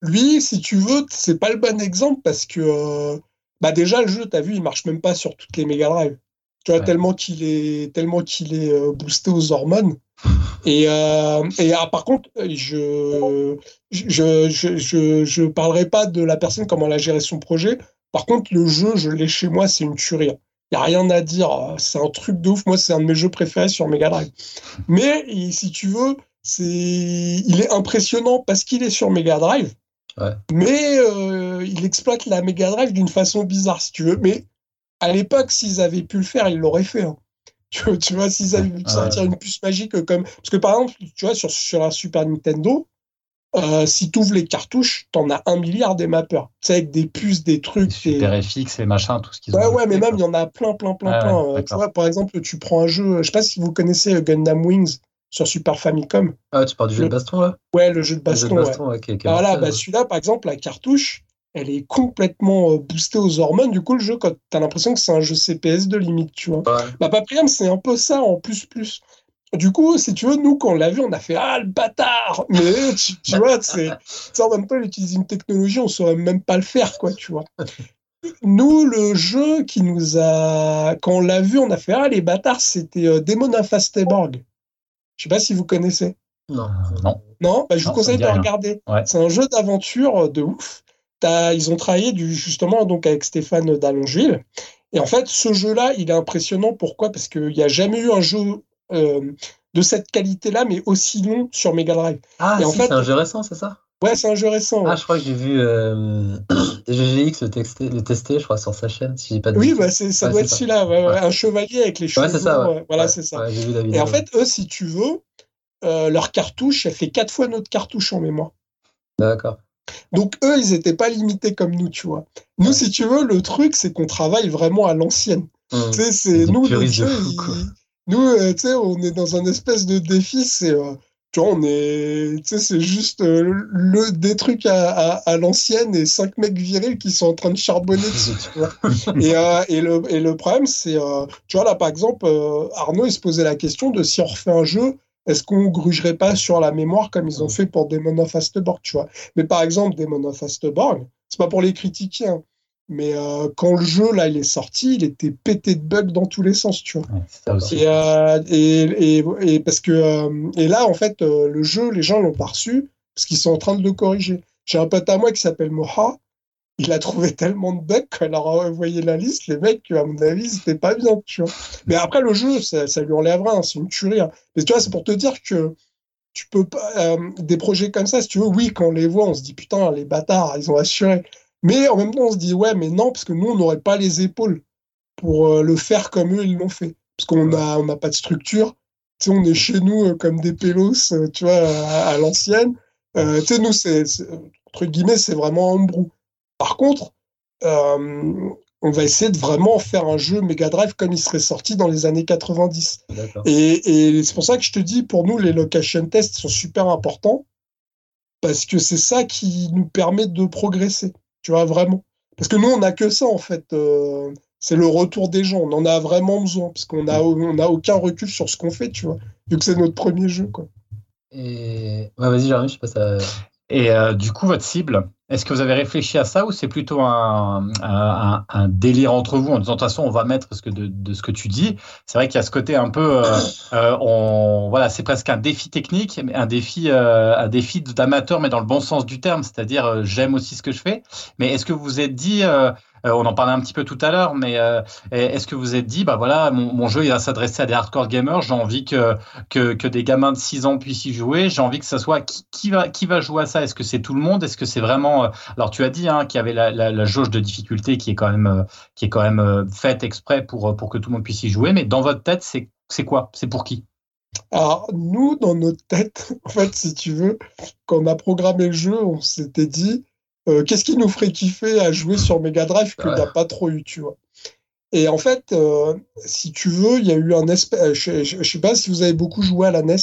lui, si tu veux, c'est pas le bon exemple parce que, euh, bah déjà, le jeu, tu as vu, il marche même pas sur toutes les Mega Drive. Tu vois, Ouais. tellement qu'il est, tellement qu'il est euh, boosté aux hormones. Et, euh, et ah, par contre, je je, je, je, je parlerai pas de la personne, comment elle a géré son projet. Par contre, le jeu, je l'ai chez moi, c'est une tuerie. Il n'y a rien à dire. C'est un truc de ouf. Moi, c'est un de mes jeux préférés sur Mega Drive. Mais si tu veux, c'est, il est impressionnant parce qu'il est sur Mega Drive. Ouais. Mais euh, il exploite la Mega Drive d'une façon bizarre, si tu veux. Mais à l'époque, s'ils avaient pu le faire, ils l'auraient fait. hein. Tu, vois, s'ils avaient pu Ouais. sortir une puce magique comme. Parce que par exemple, tu vois, sur, sur la Super Nintendo, euh, si tu ouvres les cartouches, t'en as un milliard des mappeurs. Tu sais, avec des puces, des trucs. des- Super FX et machin, tout ce qu'ils ont. Ouais, ouais, mais même, il y en a plein, plein, plein, Ouais, plein. ouais, Euh, tu vois, par exemple, tu prends un jeu, je sais pas si vous connaissez euh, Gundam Wings sur Super Famicom. Ah, tu parles du jeu Le- de baston là? Ouais, le jeu de Le jeu baston, de ouais. baston, ouais, Bah voilà, bah, ouais. celui-là, par exemple, la cartouche, elle est complètement boostée aux hormones. Du coup, le jeu, quand t'as l'impression que c'est un jeu CPS de limite, tu vois. Ouais. Bah, Paprium, c'est un peu ça en plus, plus. Du coup, si tu veux, nous, quand on l'a vu, on a fait Ah, le bâtard Mais tu, tu vois, c'est en même temps, il utilise une technologie, on saurait même pas le faire, quoi, tu vois. Nous, le jeu qui nous a. Quand on l'a vu, on a fait Ah, les bâtards, c'était euh, Demon of Fasteborg. Je sais pas si vous connaissez. Non. Non. Non, bah, je vous Non, conseille de rien. regarder. Ouais. C'est un jeu d'aventure euh, de ouf. T'as- ils ont travaillé du, justement donc avec Stéphane Dallongeville. Et en fait, ce jeu-là, il est impressionnant. Pourquoi? Parce qu'il n'y a jamais eu un jeu euh, de cette qualité-là, mais aussi long sur Mega Drive. Ah, si, fait- c'est un jeu récent, c'est ça? Ouais, c'est un jeu récent. ouais. Ah, je crois que j'ai vu euh, GGX le, texter, le tester, je crois, sur sa chaîne, si j'ai pas de oui, bah, ça Ouais, doit être celui-là. ouais. Un chevalier avec les cheveux. Ouais, c'est ça, Voilà, c'est ça. vu la vidéo. Et en fait, eux, si tu veux, euh, leur cartouche, elle fait quatre fois notre cartouche en mémoire. D'accord. Donc eux, ils n'étaient pas limités comme nous, tu vois. Nous, si tu veux, le truc, c'est qu'on travaille vraiment à l'ancienne. Sais, c'est nous, jeu, fou, quoi. Nous, euh, tu sais, on est dans un espèce de défi. C'est, euh, tu vois, on est, tu sais, c'est juste euh, le des trucs à, à, à l'ancienne et cinq mecs virils qui sont en train de charbonner dessus, tu vois. Et, euh, et le et le problème, c'est, euh, tu vois là, par exemple, Arnaud, il se posait la question de si on refait un jeu. Est-ce qu'on grugerait pas sur la mémoire comme ils ont fait pour Demon of Asteborg, tu vois Mais par exemple, Demon of Asteborg, c'est pas pour les critiquer, hein, mais euh, quand le jeu là il est sorti, il était pété de bugs dans tous les sens, tu vois. Ouais. Et, euh, et, et, et parce que euh, et là en fait le jeu les gens l'ont pas reçu parce qu'ils sont en train de le corriger. J'ai un pote à moi qui s'appelle Moha. Il a trouvé tellement de bugs quand il a envoyé la liste, les mecs, à mon avis, c'était pas bien, tu vois. Mais après, le jeu, ça, ça lui enlèvera, hein, c'est une tuerie. hein. Mais tu vois, c'est pour te dire que tu peux pas. des projets comme ça, si tu veux, oui, quand on les voit, on se dit putain, les bâtards, ils ont assuré. Mais en même temps, on se dit ouais, mais non, parce que nous, on n'aurait pas les épaules pour euh, le faire comme eux, ils l'ont fait. Parce qu'on a, on n'a pas de structure. Tu sais, on est chez nous euh, comme des pélos, euh, tu vois, à, à l'ancienne. Euh, tu sais, nous, c'est, entre guillemets, c'est vraiment un brou. Par contre, euh, on va essayer de vraiment faire un jeu Mega Drive comme il serait sorti dans les années 90. Et, et c'est pour ça que je te dis, pour nous, les location tests sont super importants parce que c'est ça qui nous permet de progresser, tu vois, vraiment. Parce que nous, on n'a que ça, en fait. Euh, c'est le retour des gens. On en a vraiment besoin, parce qu'on n'a on a aucun recul sur ce qu'on fait, tu vois, vu que c'est notre premier jeu, quoi. Et... vas-y, Jérémy, je passe à... Et euh, du coup, votre cible, est-ce que vous avez réfléchi à ça ou c'est plutôt un, délire entre vous en disant de toute façon on va mettre ce que de, ce que tu dis C'est vrai qu'il y a ce côté un peu, euh, euh, voilà, c'est presque un défi technique, un défi, un défi d'amateur, mais dans le bon sens du terme, c'est-à-dire j'aime aussi ce que je fais. Mais est-ce que vous vous êtes dit euh, on en parlait un petit peu tout à l'heure, mais euh, est-ce que vous êtes dit, bah voilà, mon, jeu il va s'adresser à des hardcore gamers, j'ai envie que, des gamins de 6 ans puissent y jouer, j'ai envie que ça soit qui, va, qui va jouer à ça? Est-ce que c'est tout le monde? Est-ce que c'est vraiment. Euh, alors tu as dit hein, qu'il y avait la, jauge de difficulté qui est quand même, qui est quand même faite exprès pour, pour que tout le monde puisse y jouer, mais dans votre tête, c'est quoi? C'est pour qui? Alors, nous, dans notre tête, en fait, si tu veux, quand on a programmé le jeu, on s'était dit, euh, qu'est-ce qui nous ferait kiffer à jouer sur Mega Drive que n'a pas trop eu, tu vois. Et en fait, euh, si tu veux, il y a eu un espèce. Euh, je, ne sais pas si vous avez beaucoup joué à la NES.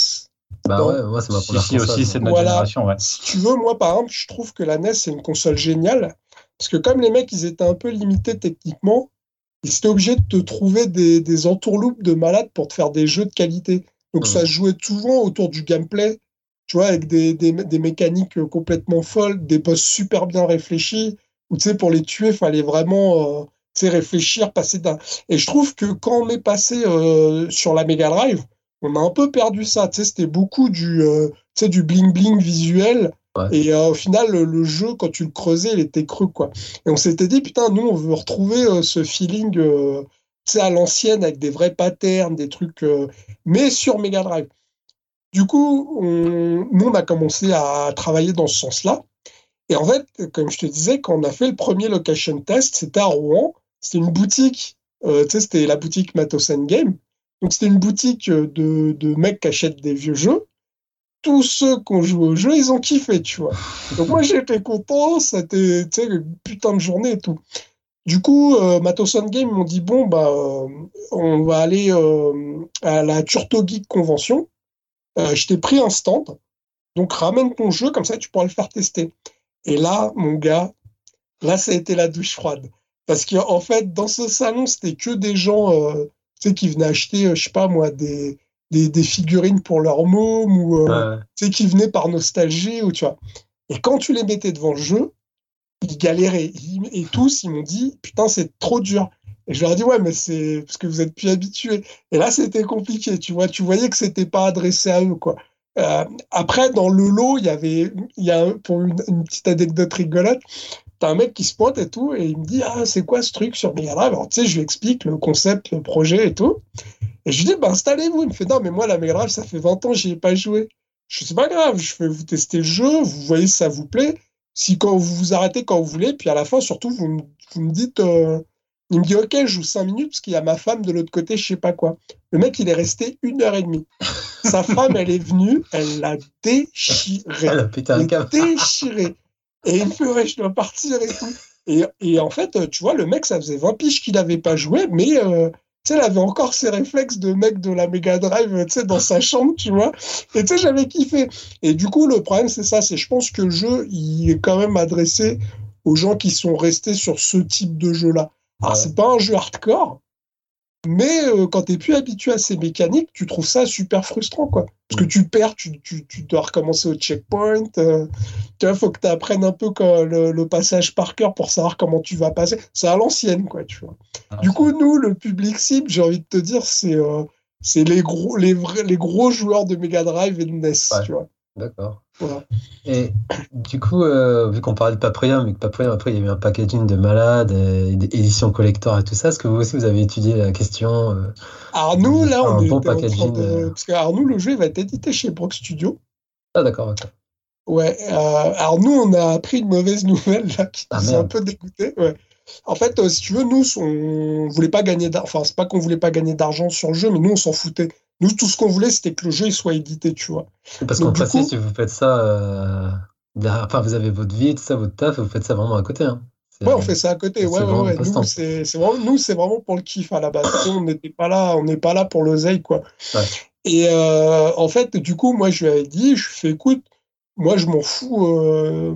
Bah ouais, moi c'est ma première si, aussi, c'est de notre génération, ouais. Si tu veux, moi par exemple, je trouve que la NES c'est une console géniale parce que comme les mecs ils étaient un peu limités techniquement, ils étaient obligés de te trouver des, des entourloupes de malades pour te faire des jeux de qualité. Donc ça se jouait souvent autour du gameplay tu vois, avec des, des, des, mécaniques complètement folles, des boss super bien réfléchis, où tu sais, pour les tuer, il fallait vraiment euh, tu sais, réfléchir, passer d'un. Et je trouve que quand on est passé euh, sur la Mega Drive, on a un peu perdu ça. Tu sais, c'était beaucoup du, euh, tu sais, du bling-bling visuel. Et au final, le, jeu, quand tu le creusais, il était creux, quoi. Et on s'était dit, putain, nous, on veut retrouver ce feeling, à l'ancienne, avec des vrais patterns, des trucs, mais sur Mega Drive. Du coup, nous, on a commencé à travailler dans ce sens-là. Et en fait, comme je te disais, quand on a fait le premier location test, c'était à Rouen. C'était une boutique, euh, tu sais, c'était la boutique Matos Game. Donc, c'était une boutique de, de mecs qui achètent des vieux jeux. Tous ceux qui ont joué au jeu, ils ont kiffé, tu vois. Donc, moi, j'étais content. C'était, une putain de journée et tout. Du coup, euh, Game m'ont dit bon, bah, euh, on va aller euh, à la Turto Geek Convention. Euh, je t'ai pris un stand, donc ramène ton jeu, comme ça tu pourras le faire tester. Et là, mon gars, là, ça a été la douche froide. Parce qu'en en fait, dans ce salon, c'était que des gens euh, qui venaient acheter, euh, je sais pas moi, des, des, figurines pour leur môme ou qui venaient par nostalgie. Ou, tu vois. Et quand tu les mettais devant le jeu, ils galéraient. et tous, ils m'ont dit Putain, c'est trop dur. Et je leur ai dit, ouais, mais c'est parce que vous êtes plus habitués. Et là, c'était compliqué, tu vois. Tu voyais que c'était pas adressé à eux, quoi. Euh, après, dans le lot, il y avait, il y a, pour une, petite anecdote rigolote, t'as un mec qui se pointe et tout, et il me dit, ah, c'est quoi ce truc sur Mega Drive Alors, tu sais, je lui explique le concept, le projet et tout. Et je lui dis, bah, installez-vous. Il me fait, non, mais moi, la Mega Drive, ça fait 20 ans, j'y ai pas joué. Je c'est pas grave, je vais vous tester le jeu, vous voyez si ça vous plaît. Si quand vous vous arrêtez quand vous voulez, puis à la fin, surtout, vous, vous me dites, euh, il me dit Ok, je joue 5 minutes parce qu'il y a ma femme de l'autre côté, je sais pas quoi. Le mec, il est resté une heure et demie. Sa femme, elle est venue, elle l'a déchiré. Elle a pété un câble. Déchiré. Et il me fait je dois partir et tout. Et, et, en fait, tu vois, le mec, ça faisait 20 piges qu'il n'avait pas joué, mais euh, tu sais, il avait encore ses réflexes de mec de la Mega Drive, tu sais, dans sa chambre, tu vois. Et tu sais, j'avais kiffé. Et du coup, le problème, c'est ça, c'est je pense que le jeu, il est quand même adressé aux gens qui sont restés sur ce type de jeu-là. Alors, c'est pas un jeu hardcore, mais euh, quand tu es plus habitué à ces mécaniques, tu trouves ça super frustrant, quoi. Parce que tu perds, tu, tu, tu dois recommencer au checkpoint. Euh, tu vois, faut que tu apprennes un peu le, passage par cœur pour savoir comment tu vas passer. C'est à l'ancienne, quoi, tu vois. Ah, du coup, nous, le public cible, j'ai envie de te dire, c'est euh, les gros, les, vrais, les gros joueurs de Mega Drive et de NES, tu vois. D'accord. Et du coup, euh, vu qu'on parlait de Paprium, mais que Paprium, après, il y a eu un packaging de malades, éditions collector et tout ça, est-ce que vous aussi, vous avez étudié la question euh, Alors, nous, là, on est bon packaging euh, Parce que, alors, nous, le jeu va être édité chez Brock Studio. Ah, d'accord, ok. Ouais. alors, nous, on a appris une mauvaise nouvelle, là, qui ah, nous a un peu dégoûté. Ouais. En fait, si tu veux, nous, on voulait pas gagner d'argent. Enfin, c'est pas qu'on voulait pas gagner d'argent sur le jeu, mais nous, on s'en foutait. Nous, tout ce qu'on voulait, c'était que le jeu il soit édité, tu vois. Parce qu'en principe, si vous faites ça, euh, enfin, vous avez votre vie, tout ça, votre taf, vous faites ça vraiment à côté. Hein. Ouais, on fait ça à côté. Ouais, ouais, ouais. Nous, c'est vraiment, vraiment pour le kiff à la base. on n'était pas là, on n'est pas là pour l'oseille, quoi. Et euh, en fait, du coup, moi, je lui avais dit, je fais, écoute, moi, je m'en fous, euh,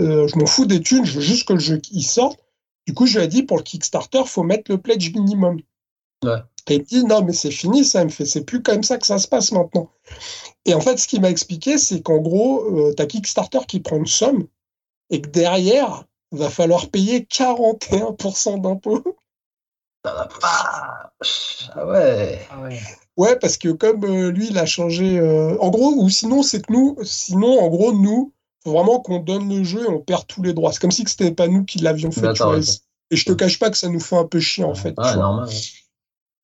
euh, je m'en fous des thunes, je veux juste que le jeu il sorte. Du coup, je lui ai dit, pour le Kickstarter, faut mettre le pledge minimum. Ouais. Et il dit, non, mais c'est fini, ça me fait, c'est plus comme ça que ça se passe maintenant. Et en fait, ce qu'il m'a expliqué, c'est qu'en gros, tu as Kickstarter qui prend une somme et que derrière, il va falloir payer 41% d'impôts. Ah ouais. Ah ouais. Ouais, parce que comme euh, lui, il a changé. Euh, en gros, ou sinon, c'est que nous, sinon, en gros, nous, faut vraiment qu'on donne le jeu et on perd tous les droits. C'est comme si ce n'était pas nous qui l'avions fait. Et je te cache pas que ça nous fait un peu chier, en fait. Ouais, normal.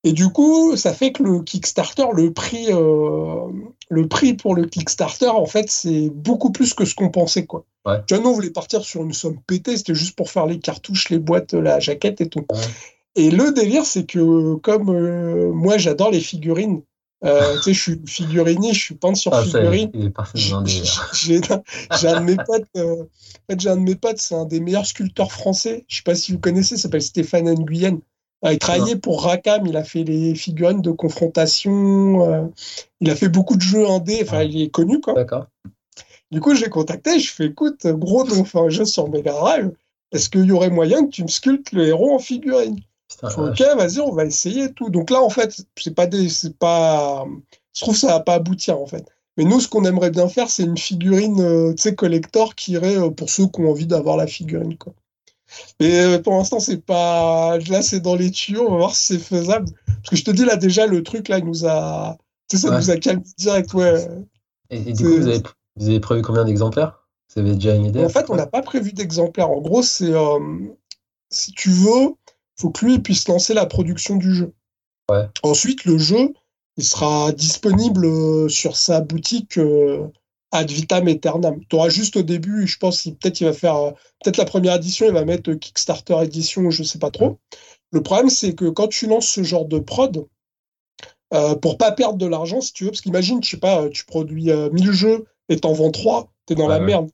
Et du coup, ça fait que le Kickstarter, le prix, euh, le prix pour le Kickstarter, en fait, c'est beaucoup plus que ce qu'on pensait, quoi. Ouais. Tu vois, nous, on voulait partir sur une somme pétée, c'était juste pour faire les cartouches, les boîtes, la jaquette et tout. Et le délire, c'est que comme euh, moi, j'adore les figurines, euh, tu sais, je suis figurinier, je suis peint sur ah, figurines. J'ai un de mes potes, euh, en fait, j'ai un de mes potes, c'est un des meilleurs sculpteurs français. Je sais pas si vous connaissez, s'appelle Stéphane Nguyen. Il travaillait pour Racam, il a fait les figurines de confrontation, il a fait beaucoup de jeux indés, enfin, il est connu, quoi. D'accord. Du coup, j'ai contacté, je fais écoute, gros, on fait un jeu sur Mega Drive. Est-ce qu'il y aurait moyen que tu me sculptes le héros en figurine? Ok, vas-y, on va essayer tout. Donc là, en fait, c'est pas des, c'est pas, je trouve que ça va pas aboutir en fait. Mais nous, ce qu'on aimerait bien faire, c'est une figurine, euh, tu sais, collector qui irait euh, pour ceux qui ont envie d'avoir la figurine, quoi. Mais euh, pour l'instant, c'est pas, là, c'est dans les tuyaux. On va voir si c'est faisable. Parce que je te dis là, déjà, le truc là, il nous a, tu sais, ça nous a calmé direct, ouais. Et, du coup, vous avez, vous avez prévu combien d'exemplaires? Vous avez déjà une idée? En fait, on n'a pas prévu d'exemplaires. En gros, c'est, si tu veux, faut que lui puisse lancer la production du jeu. Ensuite, le jeu, il sera disponible euh, sur sa boutique euh, ad vitam aeternam. Tu auras juste au début, je pense, peut-être il va faire, euh, peut-être la première édition, il va mettre Kickstarter édition, je sais pas trop. Le problème, c'est que quand tu lances ce genre de prod, euh, pour pas perdre de l'argent, si tu veux, parce qu'imagine, je sais pas, tu produis 1000 jeux et t'en vends 3, t'es dans la merde.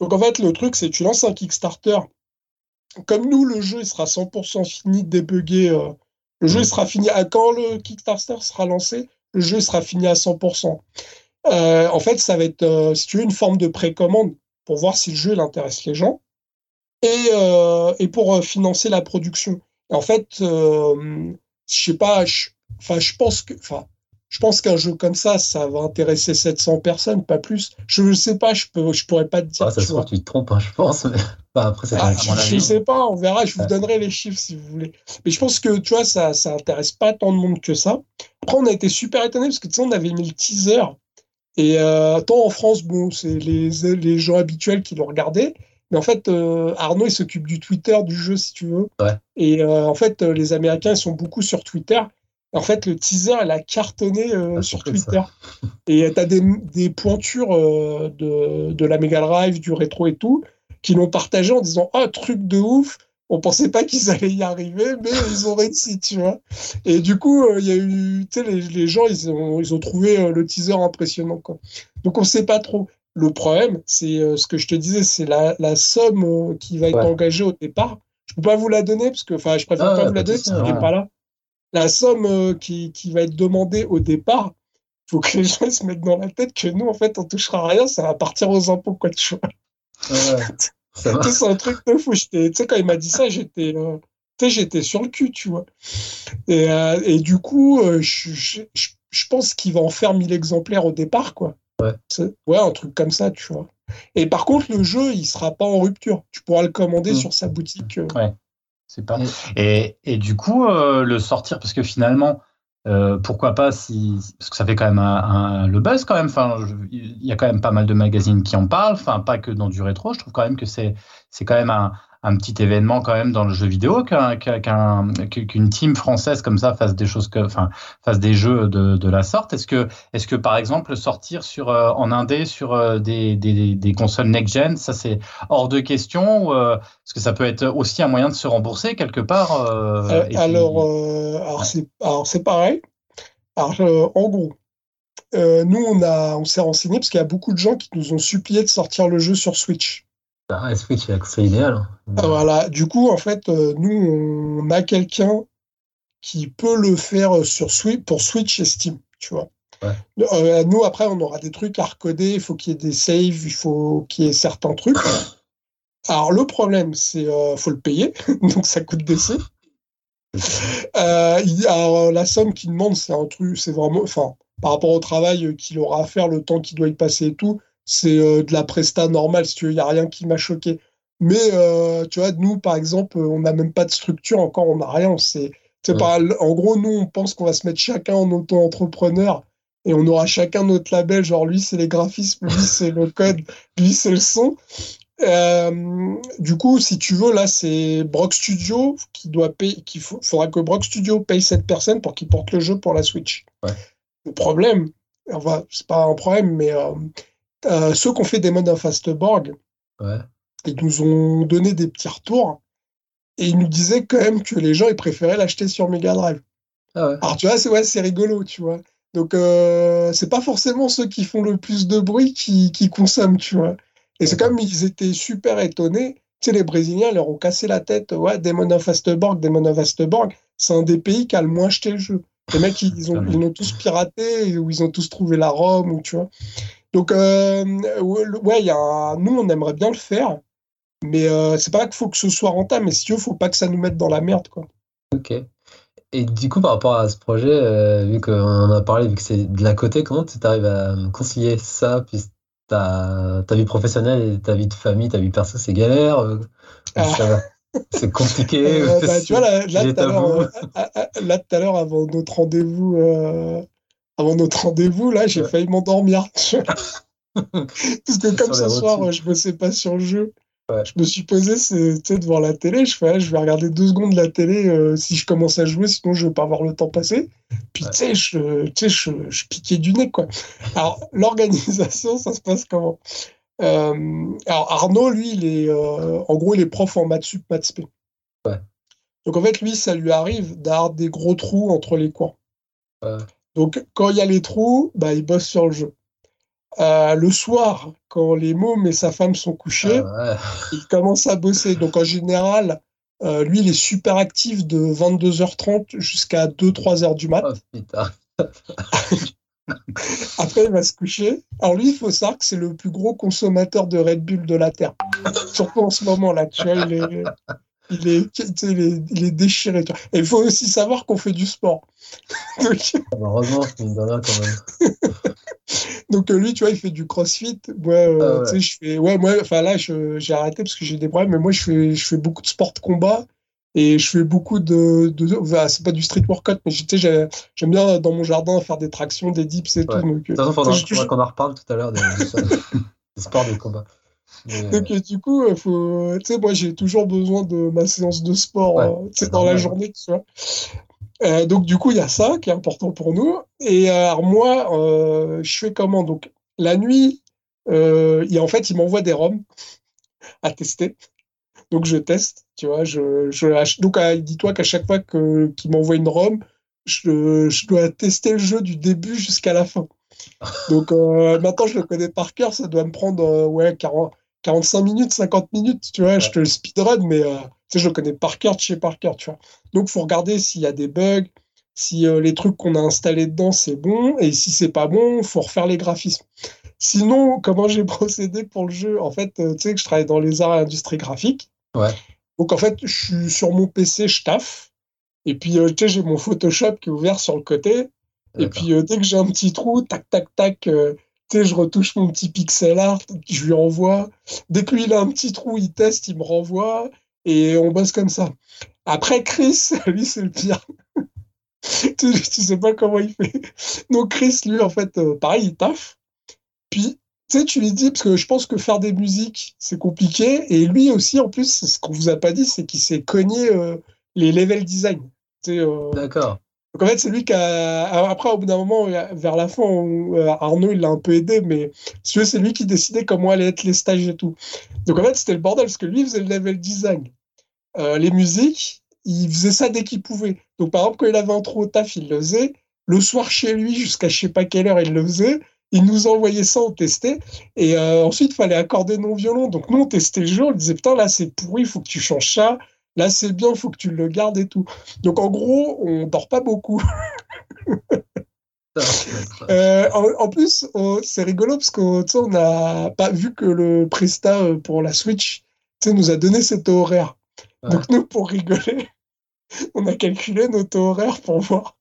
Donc en fait, le truc, c'est que tu lances un Kickstarter comme nous, le jeu il sera 100% fini, débugué. Euh, le jeu il sera fini à quand le Kickstarter sera lancé, le jeu sera fini à 100%. Euh, en fait, ça va être, euh, si tu veux, une forme de précommande pour voir si le jeu il intéresse les gens et, et pour financer la production. en fait, je sais pas, enfin, je pense que, enfin, je pense qu'un jeu comme ça, ça va intéresser 700 personnes, pas plus. Je ne sais pas, je ne je pourrais pas te dire. Ah, ça se trouve, tu te trompes, hein, je pense. après, ah, je ne sais pas, on verra, je vous donnerai les chiffres si vous voulez. Mais je pense que, tu vois, ça ça intéresse pas tant de monde que ça. Après, on a été super étonnés parce que, tu sais, on avait mis le teaser. Et euh, tant en France, bon, c'est les, les gens habituels qui l'ont regardé. Mais en fait, euh, Arnaud, il s'occupe du Twitter du jeu, si tu veux. Et euh, en fait, les Américains, ils sont beaucoup sur Twitter. En fait, le teaser, elle a cartonné ah, sur Twitter. Et tu as des, des pointures de, de, la Mega Drive, du rétro et tout, qui l'ont partagé en disant Ah, truc de ouf, on pensait pas qu'ils allaient y arriver, mais ils ont réussi, tu vois. Et du coup, euh, il y a eu, tu sais, les, les, gens, ils ont, ils ont trouvé euh, le teaser impressionnant, quoi. Donc, on sait pas trop. Le problème, c'est euh, ce que je te disais, c'est la, la, somme qui va être engagée au départ. Je peux pas vous la donner, parce que, enfin, je préfère ah, pas vous la donner, parce qu'il n'est pas là. La somme qui, qui, va être demandée au départ, il faut que les gens se mettent dans la tête que nous, en fait, on touchera rien, ça va partir aux impôts, quoi, tu vois. c'est un truc de fou. Tu sais, quand il m'a dit ça, j'étais euh, j'étais sur le cul, tu vois. Et, euh, et du coup, euh, je, je, je, pense qu'il va en faire 1000 exemplaires au départ, quoi. Ouais. ouais, un truc comme ça, tu vois. Et par contre, le jeu, il sera pas en rupture. Tu pourras le commander mm. sur sa boutique. Ouais. C'est pas. Et, et, du coup, le sortir, parce que finalement, euh, pourquoi pas si parce que ça fait quand même un, le buzz quand même. Enfin, il y a quand même pas mal de magazines qui en parlent. Enfin, pas que dans du rétro. Je trouve quand même que c'est c'est quand même un, un petit événement quand même dans le jeu vidéo qu'une team française comme ça fasse des choses que, enfin, fasse des jeux de, de la sorte. Est-ce que, est-ce que par exemple sortir sur euh, en indé sur euh, des, des, des, consoles next gen, ça c'est hors de question. Ou, euh, est-ce que ça peut être aussi un moyen de se rembourser quelque part Alors, alors c'est, alors c'est pareil. Alors, en gros. nous, on, a, on s'est renseigné parce qu'il y a beaucoup de gens qui nous ont supplié de sortir le jeu sur Switch. Ah, Switch, c'est idéal. Hein. Ah, voilà. Du coup, en fait, euh, nous, on a quelqu'un qui peut le faire sur Switch, pour Switch et Steam, tu vois. Euh, nous, après, on aura des trucs à recoder, il faut qu'il y ait des saves, il faut qu'il y ait certains trucs. Alors, le problème, c'est euh, faut le payer, donc ça coûte des sous. alors, la somme qu'il demande, c'est un truc, c'est vraiment, enfin, par rapport au travail qu'il aura à faire, le temps qu'il doit y passer et tout, c'est euh, de la presta normale, si tu veux, il n'y a rien qui m'a choqué. Mais euh, tu vois, nous, par exemple, on n'a même pas de structure encore, on n'a rien. C'est, en gros, nous, on pense qu'on va se mettre chacun en auto-entrepreneur et on aura chacun notre label. Genre, lui, c'est les graphismes, lui, c'est le code, lui, c'est le son. Euh, du coup, si tu veux, là, c'est Brock Studio qui doit payer. Qu'il faudra que Brock Studio paye cette personne pour qu'il porte le jeu pour la Switch. Le problème, enfin, c'est pas un problème, mais euh, ceux qui ont fait des modes à Fastborg, ils nous ont donné des petits retours et ils nous disaient quand même que les gens ils préféraient l'acheter sur Mega Drive. Ah Alors tu vois, c'est ouais, rigolo, tu vois. Donc euh, c'est pas forcément ceux qui font le plus de bruit qui, consomment, tu vois. Et c'est comme ils étaient super étonnés. Tu sais, les Brésiliens leur ont cassé la tête. Ouais, Demon of Fastborg, Demon of Fastborg, c'est un des pays qui a le moins acheté le jeu. Les mecs, ils, ont, ils l'ont tous piraté ou ils ont tous trouvé la ROM, ou tu vois. Donc, euh, ouais, y a nous, on aimerait bien le faire, mais euh, c'est pas qu'il faut que ce soit rentable, mais si tu veux, faut pas que ça nous mette dans la merde, quoi. Ok. Et du coup, par rapport à ce projet, euh, vu qu'on en a parlé, vu que c'est de la côté, comment tu arrives à concilier ça, puis ta, ta vie professionnelle et ta vie de famille, ta vie perso, c'est galère ah. C'est compliqué. Bah, tu vois, là, là tout à l'heure, avant notre rendez-vous avant notre rendez-vous, là, j'ai failli m'endormir. Parce que comme ce soir, je bossais pas sur le jeu, je me suis posé devant la télé. Je fais, ah, je vais regarder deux secondes la télé euh, si je commence à jouer, sinon je vais pas voir le temps passer. Puis tu sais, je, je, je, piquais du nez. Quoi. Alors, l'organisation, ça se passe comment? Euh, Alors, Arnaud, lui, il est, euh, en gros, il est prof en maths sup, maths spé. Donc en fait, lui, ça lui arrive d'avoir des gros trous entre les cours. Donc, quand il y a les trous, bah, il bosse sur le jeu. Euh, le soir, quand les mômes et sa femme sont couchés, ah il commence à bosser. Donc, en général, euh, lui, il est super actif de 22h30 jusqu'à 2-3h du mat. Oh, Après, il va se coucher. Alors, lui, il faut savoir que c'est le plus gros consommateur de Red Bull de la Terre. Surtout en ce moment-là. Tu vois, il est, il est, il est, déchiré. Et il faut aussi savoir qu'on fait du sport. Donc, ah bah, Heureusement, quand même. Donc euh, lui, tu vois, il fait du crossfit. Moi, euh, ah ouais. je fais, ouais, moi, enfin là, j'ai arrêté parce que j'ai des problèmes, mais moi, je fais, je fais beaucoup de sport de combat et je fais beaucoup de, de c'est pas du street workout, mais j'aime bien dans mon jardin faire des tractions, des dips et tout. Donc, de toute façon, il faudra qu'on en reparle tout à l'heure des, des sports de combat. Donc, du coup, euh, faut, moi, j'ai toujours besoin de ma séance de sport euh, dans la journée. Tu vois. Euh, donc, du coup, il y a ça qui est important pour nous. Et alors, moi, je fais comment? Donc, la nuit, il, en fait, il m'envoie des ROM à tester. Donc, je teste, tu vois. Je, je donc, dis-toi qu'à chaque fois qu'il m'envoie une ROM, je, je, dois tester le jeu du début jusqu'à la fin. Donc, maintenant, je le connais par cœur. Ça doit me prendre ouais, 40 45 minutes, 50 minutes, tu vois, je te le speedrun, mais euh, tu sais, je le connais par cœur, chez par cœur, tu vois. Donc, faut regarder s'il y a des bugs, si euh, les trucs qu'on a installés dedans, c'est bon, et si c'est pas bon, faut refaire les graphismes. Sinon, comment j'ai procédé pour le jeu? En fait, euh, tu sais que je travaille dans les arts et industries graphiques. Ouais. Donc, en fait, je suis sur mon PC, je taffe. Et puis, tu sais, j'ai mon Photoshop qui est ouvert sur le côté. Et puis, dès que j'ai un petit trou, tac, tac, tac, je retouche mon petit pixel art, je lui envoie. Dès que lui, il a un petit trou, il teste, il me renvoie. Et on bosse comme ça. Après, Chris, lui, c'est le pire. tu, sais pas comment il fait. Donc, Chris, lui, en fait, euh, pareil, il taffe. Puis, tu sais, tu lui dis, parce que je pense que faire des musiques, c'est compliqué. Et lui aussi, en plus, ce qu'on vous a pas dit, c'est qu'il s'est cogné euh, les level design. Euh, D'accord. Donc en fait, c'est lui qui a. Après, au bout d'un moment, vers la fin, euh, Arnaud, il l'a un peu aidé, mais c'est lui qui décidait comment allaient être les stages et tout. Donc en fait, c'était le bordel, parce que lui, il faisait le level design. Euh, les musiques, il faisait ça dès qu'il pouvait. Donc par exemple, quand il avait un trou au taf, il le faisait. Le soir chez lui, jusqu'à je sais pas quelle heure, il le faisait. il nous envoyait ça, on testait. Et euh, ensuite, il fallait accorder non violent. Donc nous, on testait le jeu, on disait, putain, là, c'est pourri, il faut que tu changes ça. Là, c'est bien, il faut que tu le gardes et tout. Donc en gros, on dort pas beaucoup. Euh, en, plus, c'est rigolo parce qu'on on a pas vu que le Presta euh, pour la Switch nous a donné cet horaire. Donc nous, pour rigoler, on a calculé notre horaire pour voir.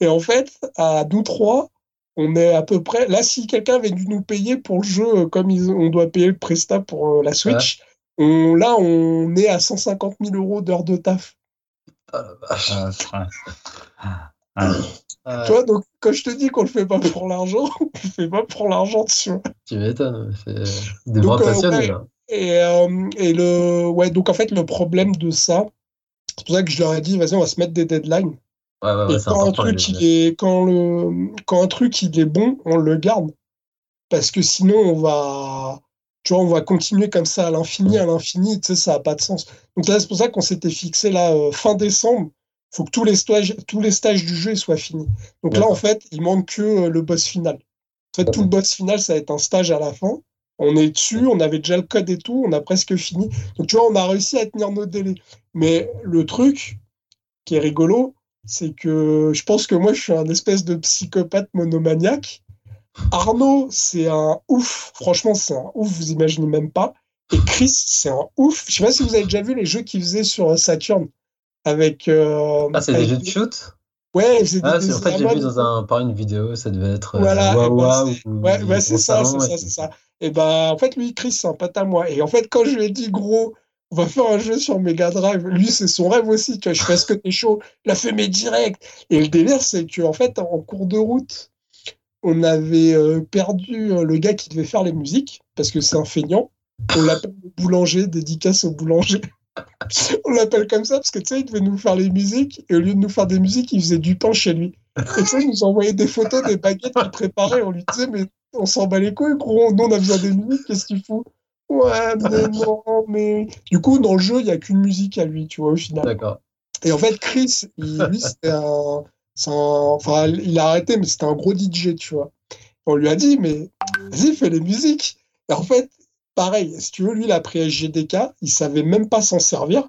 Et en fait, à nous trois, on est à peu près. Là, si quelqu'un avait dû nous payer pour le jeu euh, comme on doit payer le Presta pour la Switch, on, là, on est à 150 000 euros d'heures de taf. Ah, ah, tu vois, donc quand je te dis qu'on le fait pas pour l'argent, on le fait pas pour l'argent dessus. Tu m'étonnes, c'est des bras euh, passionnés là. Et, euh, et, le, ouais, donc en fait, le problème de ça, c'est pour ça que je leur ai dit, vas-y, on va se mettre des deadlines. Ouais, ouais, et quand, un truc, il est, quand, le, quand un truc il est bon, on le garde. Parce que sinon, on va, tu vois, on va continuer comme ça à l'infini, à l'infini, tu sais, ça n'a pas de sens. Donc là, c'est pour ça qu'on s'était fixé là, euh, fin décembre, il faut que tous les, stages, tous les stages du jeu soient finis. Donc là, en fait, il manque que euh, le boss final. En fait, tout le boss final, ça va être un stage à la fin. On est dessus, on avait déjà le code et tout, on a presque fini. Donc tu vois, on a réussi à tenir nos délais. Mais le truc qui est rigolo, c'est que je pense que moi, je suis un espèce de psychopathe monomaniaque. Arnaud, c'est un ouf. Franchement, c'est un ouf, vous imaginez même pas. Et Chris, c'est un ouf. Je sais pas si vous avez déjà vu les jeux qu'il faisait sur Saturn avec. Euh, ah, c'est des jeux de shoot? Ouais, c'est ah, En fait, j'ai vu dans un, par une vidéo, ça devait être. Euh, voilà, ouais, c'est ça, c'est ça, c'est ça. Et ben, en fait, lui, Chris, c'est un pote à moi. Et en fait, quand je lui ai dit, gros, on va faire un jeu sur Mega Drive, lui, c'est son rêve aussi. Tu vois, je fais ce que t'es chaud, la fait mes directs. Et le délire, c'est que, en fait, en cours de route, on avait euh, perdu le gars qui devait faire les musiques, parce que c'est un feignant. On l'appelle le boulanger, dédicace au boulanger. On l'appelle comme ça parce que tu sais, il devait nous faire les musiques et au lieu de nous faire des musiques, il faisait du pain chez lui. Et tu sais, il nous envoyait des photos des baguettes qu'il préparait. On lui disait, mais on s'en bat les couilles, gros. Nous, on a besoin des musiques, qu'est-ce qu'il faut Ouais, mais non, mais. Du coup, dans le jeu, il n'y a qu'une musique à lui, tu vois, au final. D'accord. Et en fait, Chris, lui, c'était un, Il a arrêté, mais c'était un gros DJ, tu vois. On lui a dit, mais vas-y, fais les musiques. Et en fait, pareil, si tu veux, lui, il a pris SGDK, il savait même pas s'en servir.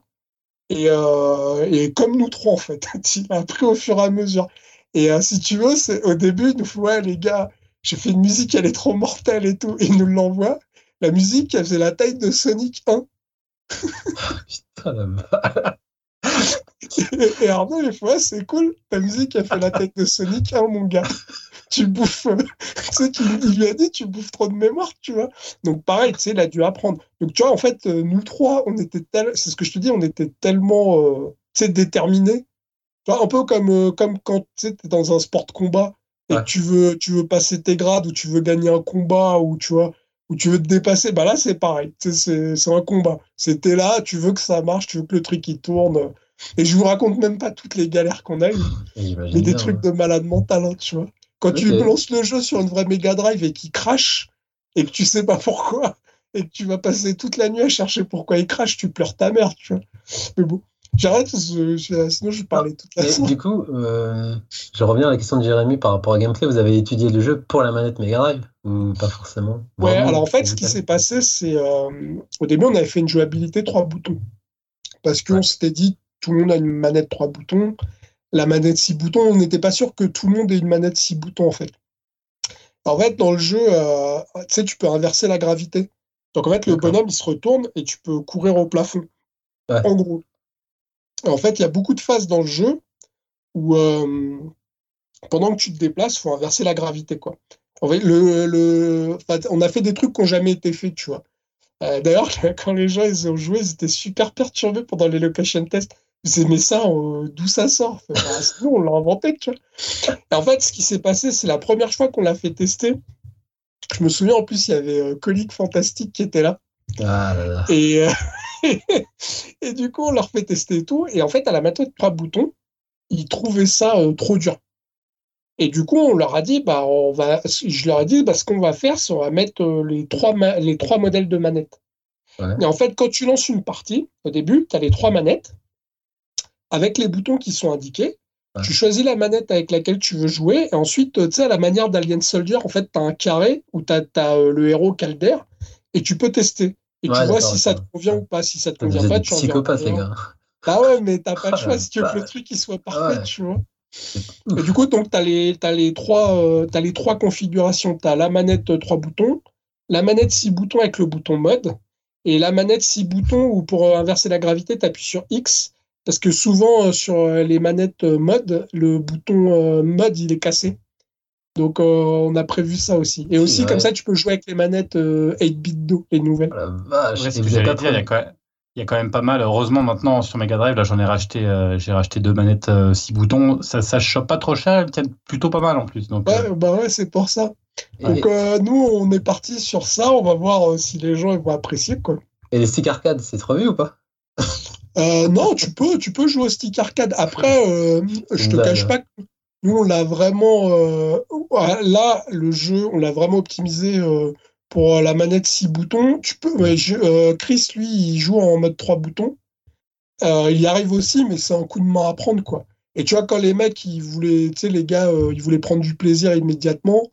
Et, euh, comme nous trois, en fait, il a appris au fur et à mesure. Et euh, si tu veux, au début, il nous fait Ouais, les gars, j'ai fait une musique, elle est trop mortelle et tout. Et il nous l'envoie. La musique, elle faisait la taille de Sonic 1. Putain, la et, et Arnaud, il fait Ouais, c'est cool, ta musique, elle fait la taille de Sonic 1, mon gars tu bouffes. tu sais, il lui a dit, tu bouffes trop de mémoire, tu vois. Donc, pareil, tu sais, il a dû apprendre. Donc, tu vois, en fait, euh, nous trois, on était tel... c'est ce que je te dis, on était tellement, euh, tu sais, déterminés. Tu vois, un peu comme, euh, comme quand tu es dans un sport de combat et tu, veux, tu veux passer tes grades ou tu veux gagner un combat ou tu vois, ou tu veux te dépasser. Bah là, c'est pareil. C'est un combat. C'était là, tu veux que ça marche, tu veux que le truc il tourne. Et je vous raconte même pas toutes les galères qu'on a eues, mais des trucs de malade mental, hein, tu vois. Quand tu lances le jeu sur une vraie Mega Drive et qu'il crache, et que tu sais pas pourquoi, et que tu vas passer toute la nuit à chercher pourquoi il crache, tu pleures ta mère, tu vois. Mais bon, j'arrête, sinon je parlais toute la soirée. Du coup, euh, je reviens à la question de Jérémy par rapport à gameplay. Vous avez étudié le jeu pour la manette Mega Drive ou pas forcément? Ouais, alors en fait, ce qui s'est passé, c'est euh, au début, on avait fait une jouabilité trois boutons. Parce qu'on s'était dit, tout le monde a une manette trois boutons la manette 6 boutons, on n'était pas sûr que tout le monde ait une manette 6 boutons en fait. En fait, dans le jeu, euh, tu sais, tu peux inverser la gravité. Donc en fait, le bonhomme, il se retourne et tu peux courir au plafond. En gros. en fait, il y a beaucoup de phases dans le jeu où euh, pendant que tu te déplaces, il faut inverser la gravité. Quoi. En fait, le, on a fait des trucs qui n'ont jamais été faits, tu vois. Euh, d'ailleurs, quand les gens ils ont joué, ils étaient super perturbés pendant les location tests mais ça, euh, d'où ça sort bah, on l'a inventé, tu vois. Et en fait, ce qui s'est passé, c'est la première fois qu'on l'a fait tester. Je me souviens, en plus, il y avait euh, Colique Fantastique qui était là. Ah là là. Et, euh, et du coup, on leur fait tester et tout. Et en fait, à la méthode trois boutons, ils trouvaient ça trop dur. Et du coup, on leur a dit, bah, on va, je leur ai dit, bah, ce qu'on va faire, c'est on va mettre les trois, les trois modèles de manettes. Et en fait, quand tu lances une partie, au début, tu as les trois manettes avec les boutons qui sont indiqués. Tu choisis la manette avec laquelle tu veux jouer, et ensuite, tu sais, à la manière d'Alien Soldier, en fait, tu as un carré où tu as, le héros Calder, et tu peux tester. Et tu vois si ça te convient ou pas. Si ça te convient pas, tu en psychopathe, les gars. Bah ouais, mais t'as pas le choix si tu veux que le truc il soit parfait, tu vois. Et du coup, donc, tu as, les, les, trois, euh, as les trois configurations. Tu as la manette 3 boutons, la manette 6 boutons avec le bouton mode, et la manette 6 boutons où pour euh, inverser la gravité, tu appuies sur X, parce que souvent euh, sur les manettes mode, le bouton mode il est cassé. Donc on a prévu ça aussi. Et aussi, comme ça, tu peux jouer avec les manettes 8-bit Do, les nouvelles. Oh la vache, il y a quand même il y a quand même pas mal. Heureusement, maintenant, sur Mega Drive, là, j'en ai racheté, euh, j'ai racheté deux manettes 6 euh, boutons. Ça, ça chope pas trop cher, elles tiennent plutôt pas mal en plus. Donc, ouais, euh. bah ouais, c'est pour ça. Donc, nous, on est parti sur ça. On va voir si les gens vont apprécier, quoi. Et les stick arcade, c'est trop vu ou pas? Non, tu peux, tu peux jouer au stick arcade. Après, je te cache pas que nous, on l'a vraiment. là, le jeu, on l'a vraiment optimisé pour la manette 6 boutons, tu peux. Euh, Chris, lui, il joue en mode 3 boutons. Euh, il y arrive aussi, mais c'est un coup de main à prendre, quoi. Et tu vois, quand les mecs, ils voulaient, tu sais, les gars, euh, ils voulaient prendre du plaisir immédiatement,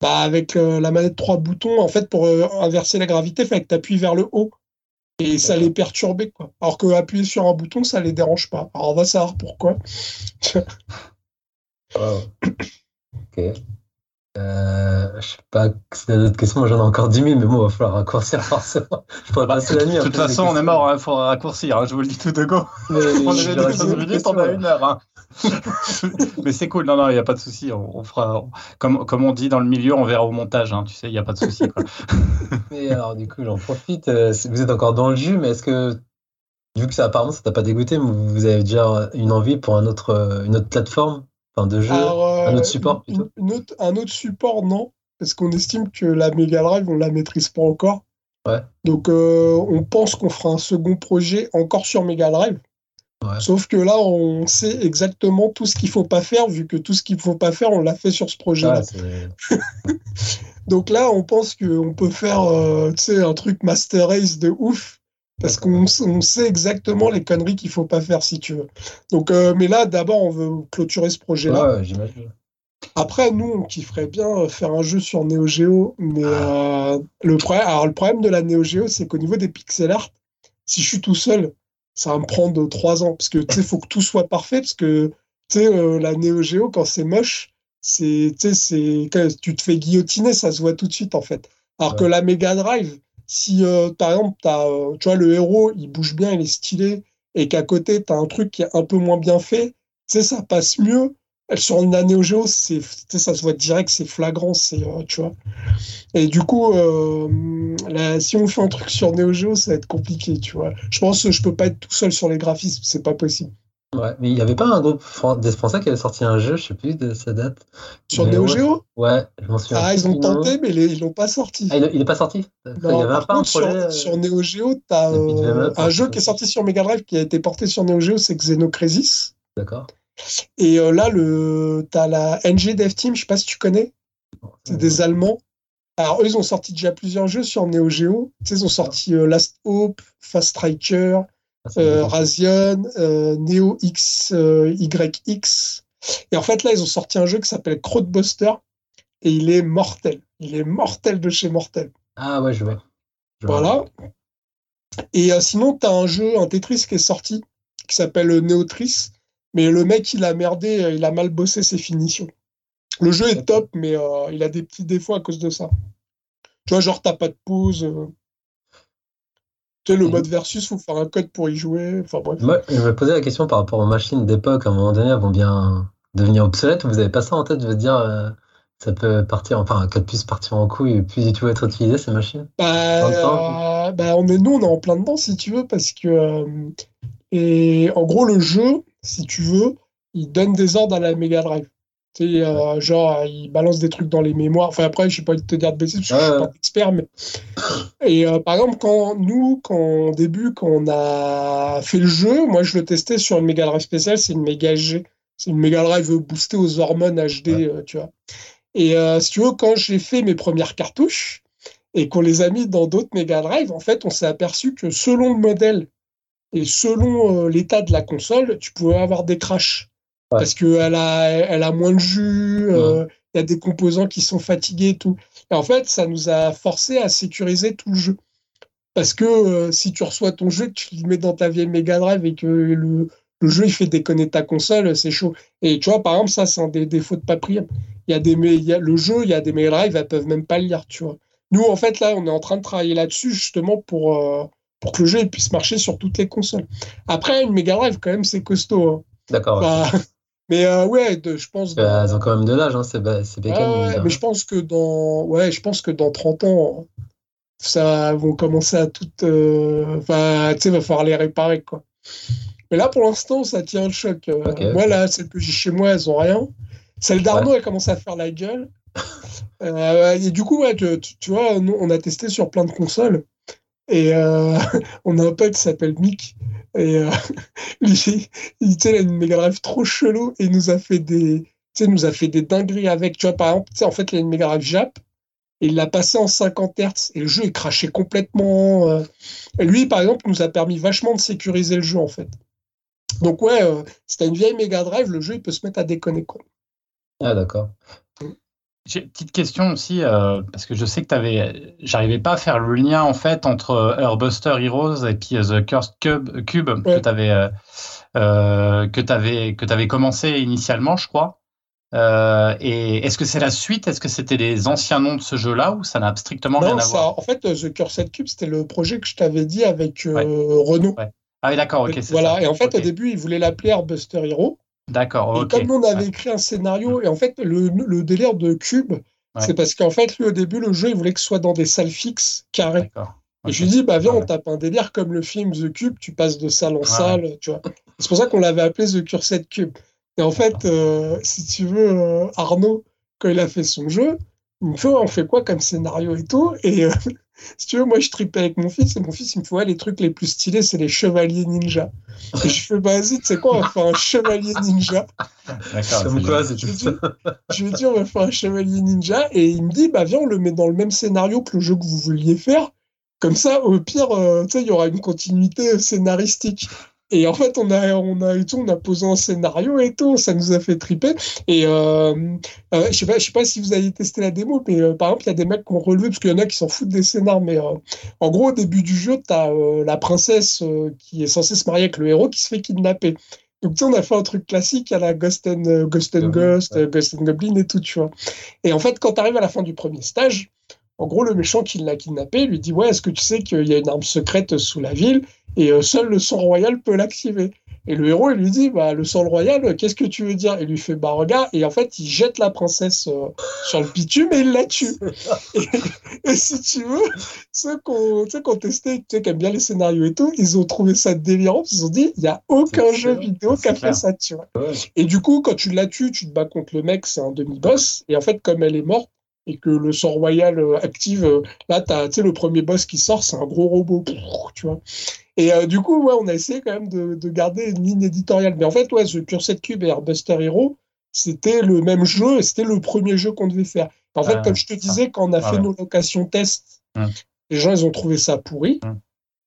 bah, avec la manette 3 boutons, en fait, pour inverser la gravité, il fallait que tu appuies vers le haut. Et ça les perturbait, quoi. Alors que appuyer sur un bouton, ça les dérange pas. Alors on va savoir pourquoi. Ok. Euh, je sais pas si t'as d'autres questions, j'en ai encore 10 000, mais bon, il va falloir raccourcir forcément. Je pourrais passer la nuit. De toute façon, on est mort, il hein, faudra raccourcir, hein, je vous le dis tout de go. Mais, on avait 15 minutes, on a une heure. Hein. mais c'est cool, non, non, il n'y a pas de souci. On, fera, comme, comme on dit dans le milieu, on verra au montage, hein, tu sais, il n'y a pas de souci. mais alors, du coup, j'en profite. Euh, vous êtes encore dans le jus, mais est-ce que, vu que ça apparemment ça t'a pas dégoûté, vous avez déjà une envie pour un autre, euh, une autre plateforme? Enfin, de jeu? Un autre support plutôt? Un autre support, non. Parce qu'on estime que la Mega Drive, on la maîtrise pas encore. Ouais. Donc, euh, on pense qu'on fera un second projet encore sur Mega Drive. Sauf que là, on sait exactement tout ce qu'il faut pas faire, vu que tout ce qu'il faut pas faire, on l'a fait sur ce projet-là. Donc là, on pense qu'on peut faire euh, un truc Master Race de ouf parce qu'on sait exactement les conneries qu'il faut pas faire si tu veux. Donc, euh, mais là, d'abord, on veut clôturer ce projet-là. Ouais. Après, nous, on kifferait bien faire un jeu sur Neo Geo, mais ah. euh, le, problème, alors, le problème de la Neo Geo, c'est qu'au niveau des pixel art, si je suis tout seul, ça va me prendre trois ans, parce que tu faut que tout soit parfait, parce que tu sais, euh, la Neo Geo, quand c'est moche, c'est, tu te fais guillotiner, ça se voit tout de suite en fait. Alors que la Mega Drive, si euh, par exemple, as, euh, tu vois, le héros, il bouge bien, il est stylé, et qu'à côté, tu as un truc qui est un peu moins bien fait, tu sais, ça passe mieux. Sur une Neo Geo, c'est, ça se voit direct, c'est flagrant, c'est, euh, tu vois. Et du coup, si on fait un truc sur Neo Geo, ça va être compliqué, tu vois. Je pense que je peux pas être tout seul sur les graphismes, c'est pas possible. Ouais, mais il n'y avait pas un groupe des Français qui avait sorti un jeu, je sais plus de sa date. Sur Neo Geo Ouais, je m'en souviens. Ah, ils ont tenté, mais ils l'ont pas sorti. Ah, il n'est pas sorti? Non, il y avait pas un projet, euh, sur, Neo Geo, tu as euh, un jeu qui est sorti sur Mega Drive qui a été porté sur Neo Geo, c'est Xenocrisis. D'accord. Et euh, là, le, tu as la NG Dev Team, je sais pas si tu connais. C'est des Allemands. Alors, eux, ils ont sorti déjà plusieurs jeux sur Neo Geo. Tu sais, ils ont sorti Last Hope, Fast Striker. Ah, euh, Razion, euh, Neo X, euh, YX. Et en fait, là, ils ont sorti un jeu qui s'appelle Crowdbuster et il est mortel. Il est mortel de chez Mortel. Ah ouais, je vois. voilà. Et sinon, tu as un jeu, un Tetris qui est sorti qui s'appelle Neotris. Mais le mec, il a merdé, il a mal bossé ses finitions. Le jeu est top, mais il a des petits défauts à cause de ça. Tu vois, genre, t'as pas de pause le mode versus, il faut faire un code pour y jouer. Enfin bref. Moi, je me posais la question par rapport aux machines d'époque. À un moment donné, elles vont bien devenir obsolètes. Vous n'avez pas ça en tête, je veux dire euh, ça peut partir, enfin, qu'elles puissent partir en couille et plus du tout être utilisées, ces machines? Bah, euh, bah, on est, Nous, on est en plein dedans, si tu veux, parce que. Euh, et en gros, le jeu, si tu veux, il donne des ordres à la Mega Drive. Tu euh, genre, il balance des trucs dans les mémoires. Enfin, après, je sais pas te dire de bêtises, parce que je suis pas expert, mais. Et euh, par exemple, quand nous, quand, au début, quand on a fait le jeu, moi, je le testais sur une Mega Drive spéciale, c'est une Mega G. C'est une Mega Drive boostée aux hormones HD, euh, tu vois. Et si tu veux, quand j'ai fait mes premières cartouches et qu'on les a mis dans d'autres Mega Drive, en fait, on s'est aperçu que selon le modèle et selon l'état de la console, tu pouvais avoir des crashs. Parce qu'elle a, elle a moins de jus, il y a des composants qui sont fatigués et tout. Et en fait, ça nous a forcé à sécuriser tout le jeu. Parce que si tu reçois ton jeu, tu le mets dans ta vieille Mega Drive et que le, le jeu il fait déconner ta console, c'est chaud. Et tu vois, par exemple, ça, c'est un des défauts de Paprium. Il y a des, il y a, le jeu, il y a des Mega Drive, elles peuvent même pas le lire, tu vois. Nous, en fait, là, on est en train de travailler là-dessus justement pour, euh, pour que le jeu puisse marcher sur toutes les consoles. Après, une Mega Drive, quand même, c'est costaud. Hein. D'accord. mais euh, ouais, je pense. Bah, elles ont quand même de l'âge, hein, c'est ouais, mais je pense que dans, ouais, je pense que dans 30 ans, ça vont commencer à tout. Euh, enfin, tu sais, va falloir les réparer, quoi. Mais là, pour l'instant, ça tient le choc. Euh, moi, là, celles que j'ai chez moi, elles ont rien. Celle d'Arnaud, elle commence à faire la gueule. Et du coup, ouais, tu, vois, nous, on a testé sur plein de consoles. Et euh, on a un pote qui s'appelle Mick. Et lui, il, il a une Mega Drive trop chelou et il nous a fait des, nous a fait des dingueries avec. Tu vois, par exemple, en fait, il a une Mega Drive Jap et il l'a passé en 50 Hz et le jeu est craché complètement. Et lui, par exemple, nous a permis vachement de sécuriser le jeu en fait. Donc ouais, euh, si t'as une vieille Mega Drive, le jeu il peut se mettre à déconner quoi. Ah d'accord. J'ai une petite question aussi, euh, parce que je sais que tu avais. J'arrivais pas à faire le lien en fait entre Airbuster Heroes et puis The Cursed Cube, que tu avais, euh, que avais, que avais commencé initialement, je crois. et est-ce que c'est la suite? Est-ce que c'était les anciens noms de ce jeu-là ou ça n'a strictement rien à voir? En fait, The Cursed Cube, c'était le projet que je t'avais dit avec Renault. Ah oui, d'accord, ok. Voilà, et en fait, au début, ils voulaient l'appeler Airbuster Hero. D'accord, ok. Et comme on avait écrit un scénario, et en fait, le, délire de Cube, c'est parce qu'en fait, lui, au début, le jeu, il voulait que ce soit dans des salles fixes, carrées. Et je lui dis, bah viens, on tape un délire comme le film The Cube, tu passes de salle en salle, tu vois. C'est pour ça qu'on l'avait appelé The Cursed Cube. Et en fait, euh, si tu veux, euh, Arnaud, quand il a fait son jeu, il me fait, on fait quoi comme scénario et tout Et euh, si tu veux, moi, je tripais avec mon fils et mon fils, il me fait, ouais, les trucs les plus stylés, c'est les chevaliers ninja. Et je fais, bah, vas-y, tu sais quoi, on va faire un chevalier ninja. Comme quoi, c'est Je lui dis, on va faire un chevalier ninja. Et il me dit, bah, viens, on le met dans le même scénario que le jeu que vous vouliez faire. Comme ça, au pire, euh, tu sais, il y aura une continuité scénaristique. Et en fait, on a, on a, tout, on a posé un scénario et tout, ça nous a fait triper. Et euh, euh, je sais pas, je sais pas si vous avez testé la démo, mais euh, par exemple, il y a des mecs qui ont relevé, parce qu'il y en a qui s'en foutent des scénars, mais en gros, au début du jeu, tu as la princesse qui est censée se marier avec le héros qui se fait kidnapper. Donc, tu sais, on a fait un truc classique à la Ghost and Ghost, and Ghost, Ghost and Goblin et tout, tu vois. Et en fait, quand tu arrives à la fin du premier stage, en gros, le méchant qui l'a kidnappé lui dit Ouais, est-ce que tu sais qu'il y a une arme secrète sous la ville et euh, seul le sang royal peut l'activer? Et le héros, il lui dit, bah, le sang royal, qu'est-ce que tu veux dire? Il lui fait, bah, regarde, et en fait, il jette la princesse euh, sur le bitume et il la tue. et, si tu veux, ceux qui ont, testé, tu sais, qui aiment bien les scénarios et tout, ils ont trouvé ça délirant, ils ont dit, il n'y a aucun jeu vidéo qui a fait ça, tu vois. Et du coup, quand tu la tues, tu te bats contre le mec, c'est un demi-boss, et en fait, comme elle est morte, et que le sang royal euh, active, là, tu sais, le premier boss qui sort, c'est un gros robot, tu vois. Et euh, du coup, ouais, on a essayé quand même de, garder une ligne éditoriale. Mais en fait, ouais, The Cursed Cube et Airbuster Hero, c'était le même jeu et c'était le premier jeu qu'on devait faire. En fait, comme je te disais, quand on a fait nos locations tests, les gens, ils ont trouvé ça pourri.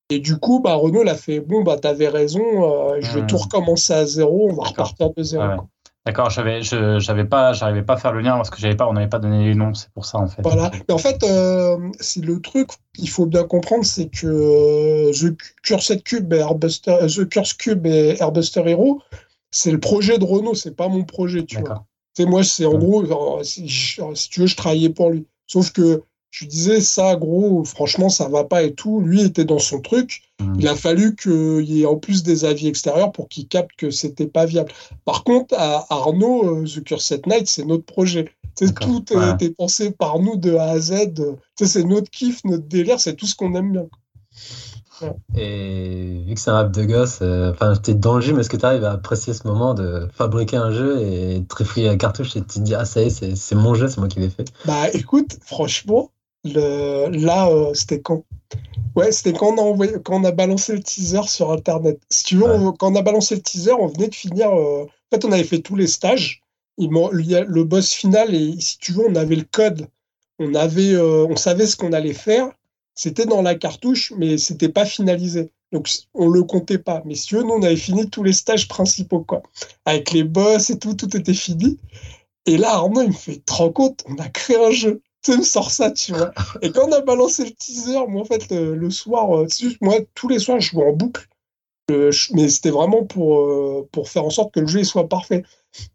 Et du coup, bah, Renault l'a fait bon, bah, t'avais raison, euh, je vais tout recommencer à zéro, on va repartir de zéro. D'accord, j'avais, je, j'avais pas, j'arrivais pas à faire le lien parce que j'avais pas, on n'avait pas donné les noms, c'est pour ça en fait. Voilà. Mais en fait, euh, c'est le truc, il faut bien comprendre, c'est que euh, The Cursed Cube et Airbuster, euh, The Curse Cube et Airbuster Hero, c'est le projet de Renault, c'est pas mon projet, tu vois. C'est moi, c'est en gros, si, si, tu veux, je travaillais pour lui. Sauf que je disais ça, gros, franchement, ça va pas et tout. Lui était dans son truc. Mmh. Il a fallu qu'il y ait en plus des avis extérieurs pour qu'il capte que c'était pas viable. Par contre, à Arnaud, euh, The Cursed Night, c'est notre projet. tout a été pensé par nous de A à Z. C'est notre kiff, notre délire, c'est tout ce qu'on aime bien. Et vu que c'est un rap de gosse, euh, enfin, t'es dans le jeu, mais est-ce que tu arrives à apprécier ce moment de fabriquer un jeu et te à cartouche et te dire, ah, ça y est, c'est mon jeu, c'est moi qui l'ai fait? Bah écoute, franchement, le, là, euh, c'était quand? Ouais, c'était quand, on a quand on a balancé le teaser sur Internet. Si tu veux, quand on a balancé le teaser, on venait de finir. Euh, en fait, on avait fait tous les stages. Il, le boss final, et si tu veux, on avait le code. On, avait, euh, on savait ce qu'on allait faire. C'était dans la cartouche, mais c'était pas finalisé. Donc, on le comptait pas. Mais si nous, on avait fini tous les stages principaux, quoi. Avec les boss et tout, tout était fini. Et là, Arnaud, il me fait, te rends compte, on a créé un jeu. Tu me sors ça, tu vois. Et quand on a balancé le teaser, moi, en fait, le, soir, euh, moi, tous les soirs, je joue en boucle. mais c'était vraiment pour, euh, pour faire en sorte que le jeu soit parfait.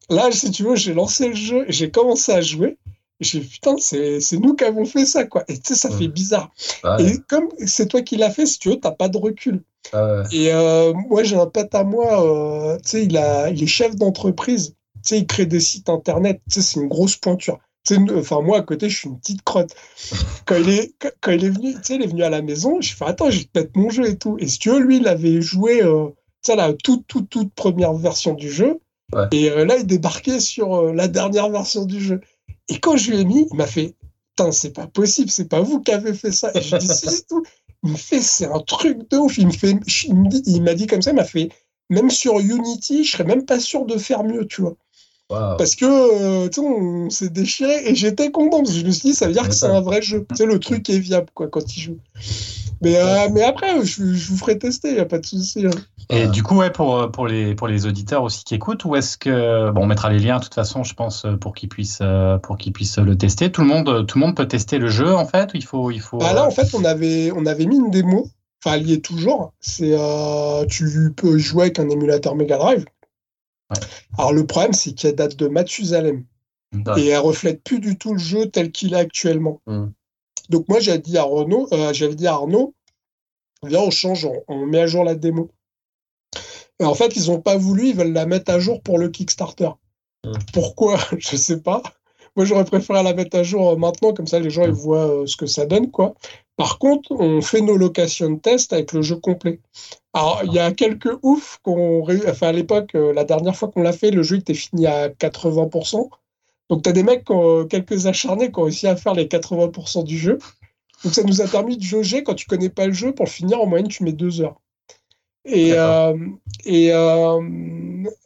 Là, si tu veux, j'ai lancé le jeu et j'ai commencé à jouer. Et j'ai putain, c'est nous qui avons fait ça, quoi. Et tu sais, ça fait bizarre. Et comme c'est toi qui l'as fait, si tu veux, t'as pas de recul. Et euh, moi, j'ai un pote à moi, tu sais, il, a, il est chef d'entreprise. Tu sais, il crée des sites internet. Tu sais, c'est une grosse pointure. Enfin, moi, à côté, je suis une petite crotte. Quand il est, quand il est venu, tu sais, il est venu à la maison, je fais attends, je vais te mettre mon jeu et tout. Et si tu veux, lui, il avait joué, euh, tu sais, la toute, toute, toute première version du jeu. Et euh, là, il débarquait sur euh, la dernière version du jeu. Et quand je lui ai mis, il m'a fait Putain, c'est pas possible, c'est pas vous qui avez fait ça. Et je dis Si, c'est tout. Il me fait C'est un truc de ouf. Il me fait, il m'a dit comme ça, il m'a fait Même sur Unity, je serais même pas sûr de faire mieux, tu vois. Parce que, euh, tu sais, on s'est déchiré et j'étais content parce que je me suis dit, ça veut dire que c'est un vrai jeu. Tu sais, le truc est viable, quoi, quand il joue. Mais, euh, mais après, je, vous ferai tester, il n'y a pas de souci. Hein. Et du coup, ouais, pour, pour, les, pour les auditeurs aussi qui écoutent, où est-ce que. Bon, on mettra les liens, de toute façon, je pense, pour qu'ils puissent, pour qu'ils puissent le tester. Tout le, monde, tout le monde peut tester le jeu, en fait il faut, il faut... Bah là, en fait, on avait, on avait mis une démo. Enfin, elle y est toujours. C'est, euh, tu peux jouer avec un émulateur Mega Drive. Alors le problème, c'est qu'elle date de Mathusalem. Et elle reflète plus du tout le jeu tel qu'il est actuellement. Hmm. Donc moi, j'avais dit à Renault, euh, j'avais dit à Arnaud, viens, on change, on, met à jour la démo. Et en fait, ils n'ont pas voulu, ils veulent la mettre à jour pour le Kickstarter. Hmm. Pourquoi? Je sais pas. Moi, j'aurais préféré la mettre à jour euh, maintenant, comme ça les gens ils voient euh, ce que ça donne. quoi. Par contre, on fait nos locations tests avec le jeu complet. Alors, il y a quelques oufs qu'on. Enfin, à l'époque, euh, la dernière fois qu'on l'a fait, le jeu était fini à 80%. Donc, tu as des mecs, quelques acharnés, qui ont réussi à faire les 80% du jeu. Donc, ça nous a permis de jauger. Quand tu connais pas le jeu, pour le finir, en moyenne, tu mets deux heures. Et, euh, et, euh,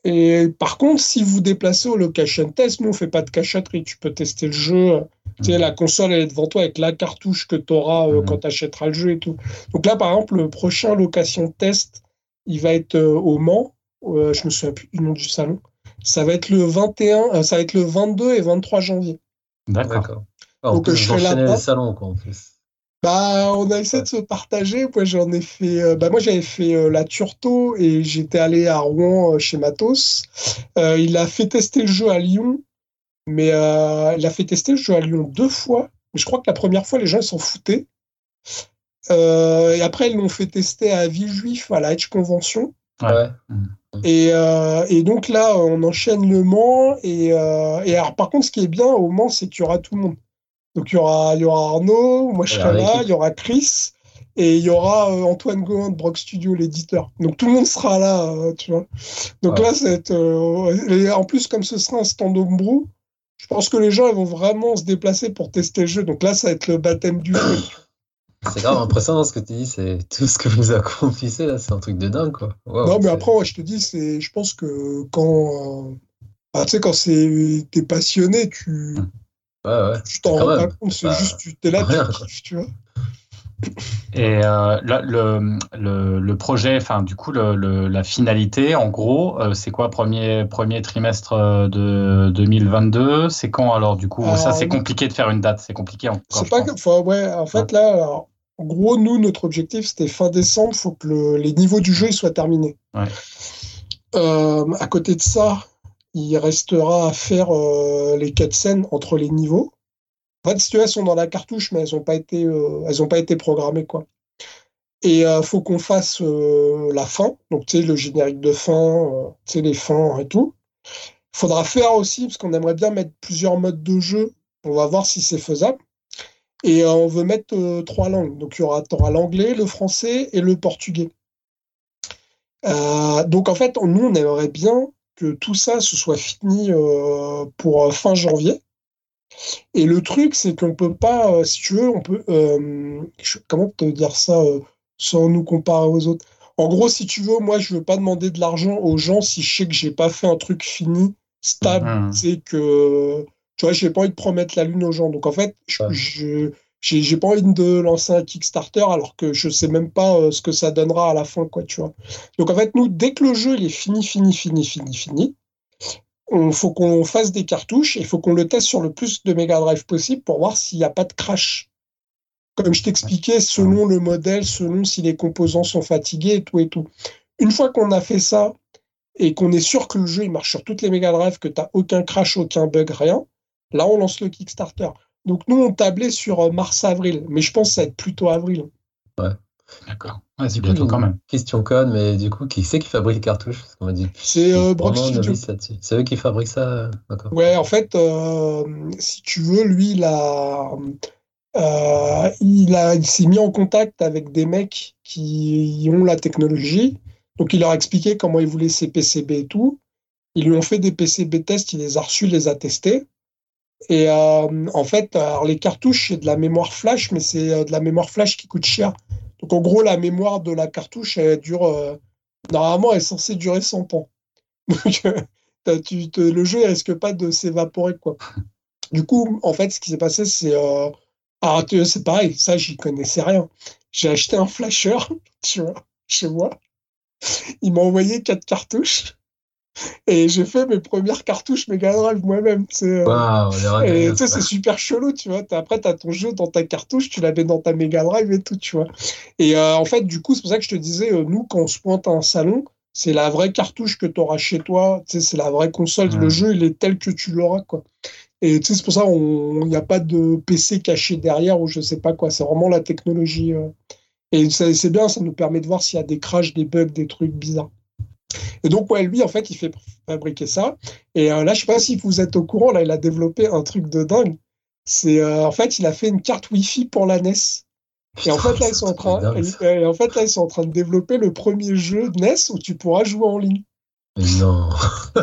et, par contre, si vous déplacez au location test, nous, on fait pas de cachotterie. Tu peux tester le jeu. Tu sais, la console, elle est devant toi avec la cartouche que tu auras euh, quand tu achèteras le jeu et tout. Donc là, par exemple, le prochain location test, il va être au Mans. je me souviens plus du nom du salon. Ça va être le 21, ça va être le 22 et 23 janvier. D'accord. Donc, je serai là. Bah, on a essayé de se partager. Moi, j'en ai fait. Euh, bah, moi, j'avais fait euh, la Turto et j'étais allé à Rouen euh, chez Matos. il a fait tester le jeu à Lyon, mais il a fait tester le jeu à Lyon deux fois. Mais je crois que la première fois, les gens s'en foutaient. et après, ils l'ont fait tester à Villejuif, à la Edge Convention. Ouais. Et, et, donc là, on enchaîne le Mans. Et, et alors, par contre, ce qui est bien au Mans, c'est qu'il y aura tout le monde. Donc il y aura, y aura Arnaud, moi je serai là, il y aura Chris et il y aura euh, Antoine Gohan de Brock Studio, l'éditeur. Donc tout le monde sera là, euh, tu vois. Donc là, c'est euh, en plus comme ce sera un stand homebrew, je pense que les gens ils vont vraiment se déplacer pour tester le jeu. Donc là, ça va être le baptême du jeu. C'est grave impressionnant ce que tu dis, c'est tout ce que vous accomplissez là, c'est un truc de dingue quoi. non mais après, je te dis, c'est, je pense que quand, bah, tu sais, quand c'est, t'es passionné, tu, hum. Ouais, ouais. Tu t'en rends pas compte, c'est juste, tu es là, tu, vois. Et euh, le, le, le, projet, enfin du coup le, la finalité, en gros, euh, c'est quoi premier premier trimestre euh, de 2022 C'est quand alors du coup Ça c'est compliqué de faire une date, c'est compliqué encore. C'est pas que, ouais, en fait là, en gros nous notre objectif c'était fin décembre, faut que les niveaux du jeu soient terminés. Ouais. à côté de ça, il restera à faire euh, les quatre scènes entre les niveaux. En fait, si elles sont dans la cartouche, mais elles n'ont pas été, euh, ont pas été programmées quoi. Et il euh, faut qu'on fasse la fin, donc tu sais le générique de fin, tu sais les fins et tout. Il faudra faire aussi parce qu'on aimerait bien mettre plusieurs modes de jeu. On va voir si c'est faisable. Et on veut mettre trois langues. Donc il y aura, aura l'anglais, le français et le portugais. donc en fait, nous on aimerait bien que tout ça se soit fini euh, pour euh, fin janvier. Et le truc, c'est qu'on peut pas, euh, si tu veux, on peut. comment te dire ça sans nous comparer aux autres? En gros, si tu veux, moi, je veux pas demander de l'argent aux gens si je sais que j'ai pas fait un truc fini, stable. C'est mmh. que. Tu vois, j'ai pas envie de promettre la lune aux gens. Donc, en fait, je, j'ai pas envie de lancer un Kickstarter alors que je sais même pas euh, ce que ça donnera à la fin, quoi, tu vois. Donc en fait, nous, dès que le jeu il est fini, fini, fini, fini, fini, il faut qu'on fasse des cartouches et il faut qu'on le teste sur le plus de Mega Drive possible pour voir s'il n'y a pas de crash. Comme je t'expliquais, selon le modèle, selon si les composants sont fatigués et tout et tout. Une fois qu'on a fait ça et qu'on est sûr que le jeu il marche sur toutes les Mega Drive, que tu n'as aucun crash, aucun bug, rien, là on lance le Kickstarter. Donc nous, on tablait sur euh, mars-avril, mais je pense que ça va être plutôt avril. Ouais. D'accord. c'est bientôt quand même. Question code, mais du coup, qui c'est qui fabrique les cartouches? C'est euh, Brock Studio. C'est eux qui fabriquent ça euh, Ouais, en fait, si tu veux, lui, il a, il, a, il s'est mis en contact avec des mecs qui ont la technologie. Donc, il leur a expliqué comment il voulait ses PCB et tout. Ils lui ont fait des PCB tests, il les a reçus, les a testés. Et euh, en fait, alors les cartouches, c'est de la mémoire flash, mais c'est euh, de la mémoire flash qui coûte cher. Donc en gros, la mémoire de la cartouche, elle dure. Euh, normalement, elle est censée durer 100 ans. Donc tu, le jeu ne risque pas de s'évaporer. quoi. Du coup, en fait, ce qui s'est passé, c'est. Ah, c'est pareil, ça, j'y connaissais rien. J'ai acheté un flasher, tu vois, chez moi. Il m'a envoyé quatre cartouches. Et j'ai fait mes premières cartouches Mega Drive moi-même. Euh, et tu sais, c'est super chelou, tu vois. Après, tu as ton jeu dans ta cartouche, tu la mets dans ta Mega Drive et tout, tu vois. Et euh, en fait, du coup, c'est pour ça que je te disais, euh, nous, quand on se pointe à un salon, c'est la vraie cartouche que tu auras chez toi. Tu sais, c'est la vraie console. Le jeu, il est tel que tu l'auras, quoi. Et tu sais, c'est pour ça qu'il n'y a pas de PC caché derrière ou je sais pas quoi. C'est vraiment la technologie. Et c'est bien, ça nous permet de voir s'il y a des crashs, des bugs, des trucs bizarres. Et donc, ouais, lui, en fait, il fait fabriquer ça. Et euh, là, je sais pas si vous êtes au courant, là, il a développé un truc de dingue. C'est, euh, en fait, il a fait une carte Wi-Fi pour la NES. Et en fait, là, ils sont en train, et en fait, là, ils sont en train de développer le premier jeu NES où tu pourras jouer en ligne. non.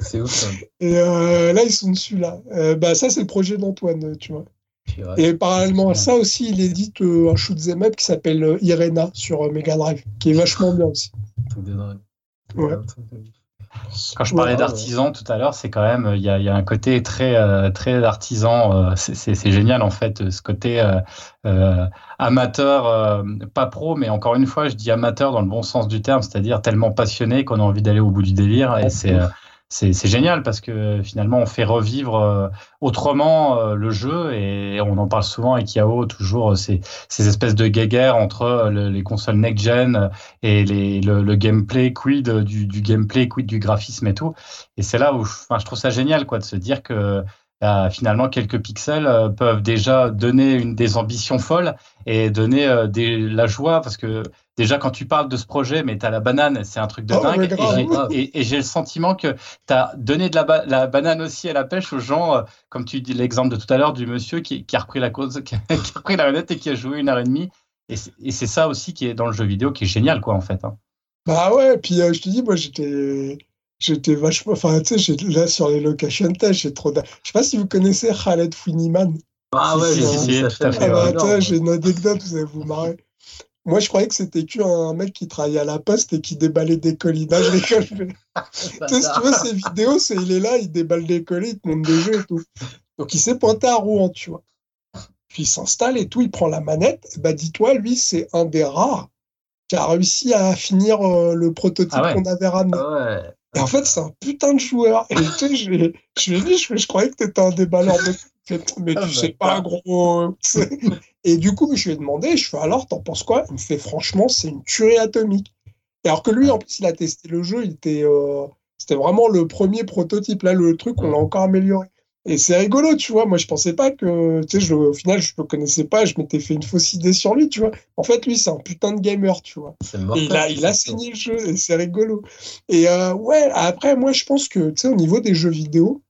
c'est ouf. Et euh, là, ils sont dessus, là. bah, ça, c'est le projet d'Antoine, tu vois. Et parallèlement à ça aussi, il édite euh, un shoot'em up qui s'appelle euh, Irena sur euh, Mega Drive, qui est vachement bien aussi. Quand je parlais d'artisan tout à l'heure, c'est quand même, il y, a un côté très, très artisan. c'est génial en fait, ce côté amateur, pas pro, mais encore une fois, je dis amateur dans le bon sens du terme, c'est-à-dire tellement passionné qu'on a envie d'aller au bout du délire. Et c'est c'est génial parce que finalement on fait revivre euh, autrement euh, le jeu et on en parle souvent avec Yao toujours euh, ces, ces espèces de guéguerres entre les consoles next-gen et les, le, gameplay quid du, du, gameplay quid du graphisme et tout. Et c'est là où enfin, je trouve ça génial quoi de se dire que bah, finalement quelques pixels peuvent déjà donner une des ambitions folles et donner des, la joie parce que déjà quand tu parles de ce projet, mais tu as la banane, c'est un truc de oh, dingue. Et j'ai le sentiment que tu as donné de la, la, banane aussi à la pêche aux gens, euh, comme tu dis l'exemple de tout à l'heure du monsieur qui, qui, a repris la cause, qui a, repris la manette et qui a joué une heure et demie. Et c'est ça aussi qui est dans le jeu vidéo qui est génial, quoi, en fait. Hein. Bah ouais, puis euh, je te dis, moi j'étais. J'étais vachement. Enfin, tu sais, là sur les location tests, j'ai trop. Je sais pas si vous connaissez Khaled Funiman. Ah ouais, si, si, tout à fait. Ah j'ai une anecdote, vous allez vous marrer. Moi, je croyais que c'était qu'un mec qui travaillait à la poste et qui déballait des colis. Là, je rigole. tu sais, si tu veux, ces vidéos, c'est il est là, il déballe des colis, il te montre des jeux et tout. Donc, il s'est pointé à Rouen, tu vois. Puis, il s'installe et tout, il prend la manette. Bah, dis-toi, lui, c'est un des rares qui a réussi à finir euh, le prototype ah qu'on avait ramené. Ah et en fait, c'est un putain de joueur. Et tu sais, je, je lui ai dit, je, je croyais que tu étais un déballeur de mais ah, tu sais pas, gros. et du coup, je lui ai demandé, je fais alors, t'en penses quoi? Il me fait franchement, c'est une tuerie atomique. Et alors que lui, en plus, il a testé le jeu, il était, euh, c'était vraiment le premier prototype. Là, le truc, on l'a encore amélioré. Et c'est rigolo, tu vois. Moi, je pensais pas que, tu sais, je, au final, je le connaissais pas, je m'étais fait une fausse idée sur lui, tu vois. En fait, lui, c'est un putain de gamer, tu vois. Il a, il a saigné le jeu, et c'est rigolo. Et euh, ouais, après, moi, je pense que, tu sais, au niveau des jeux vidéo,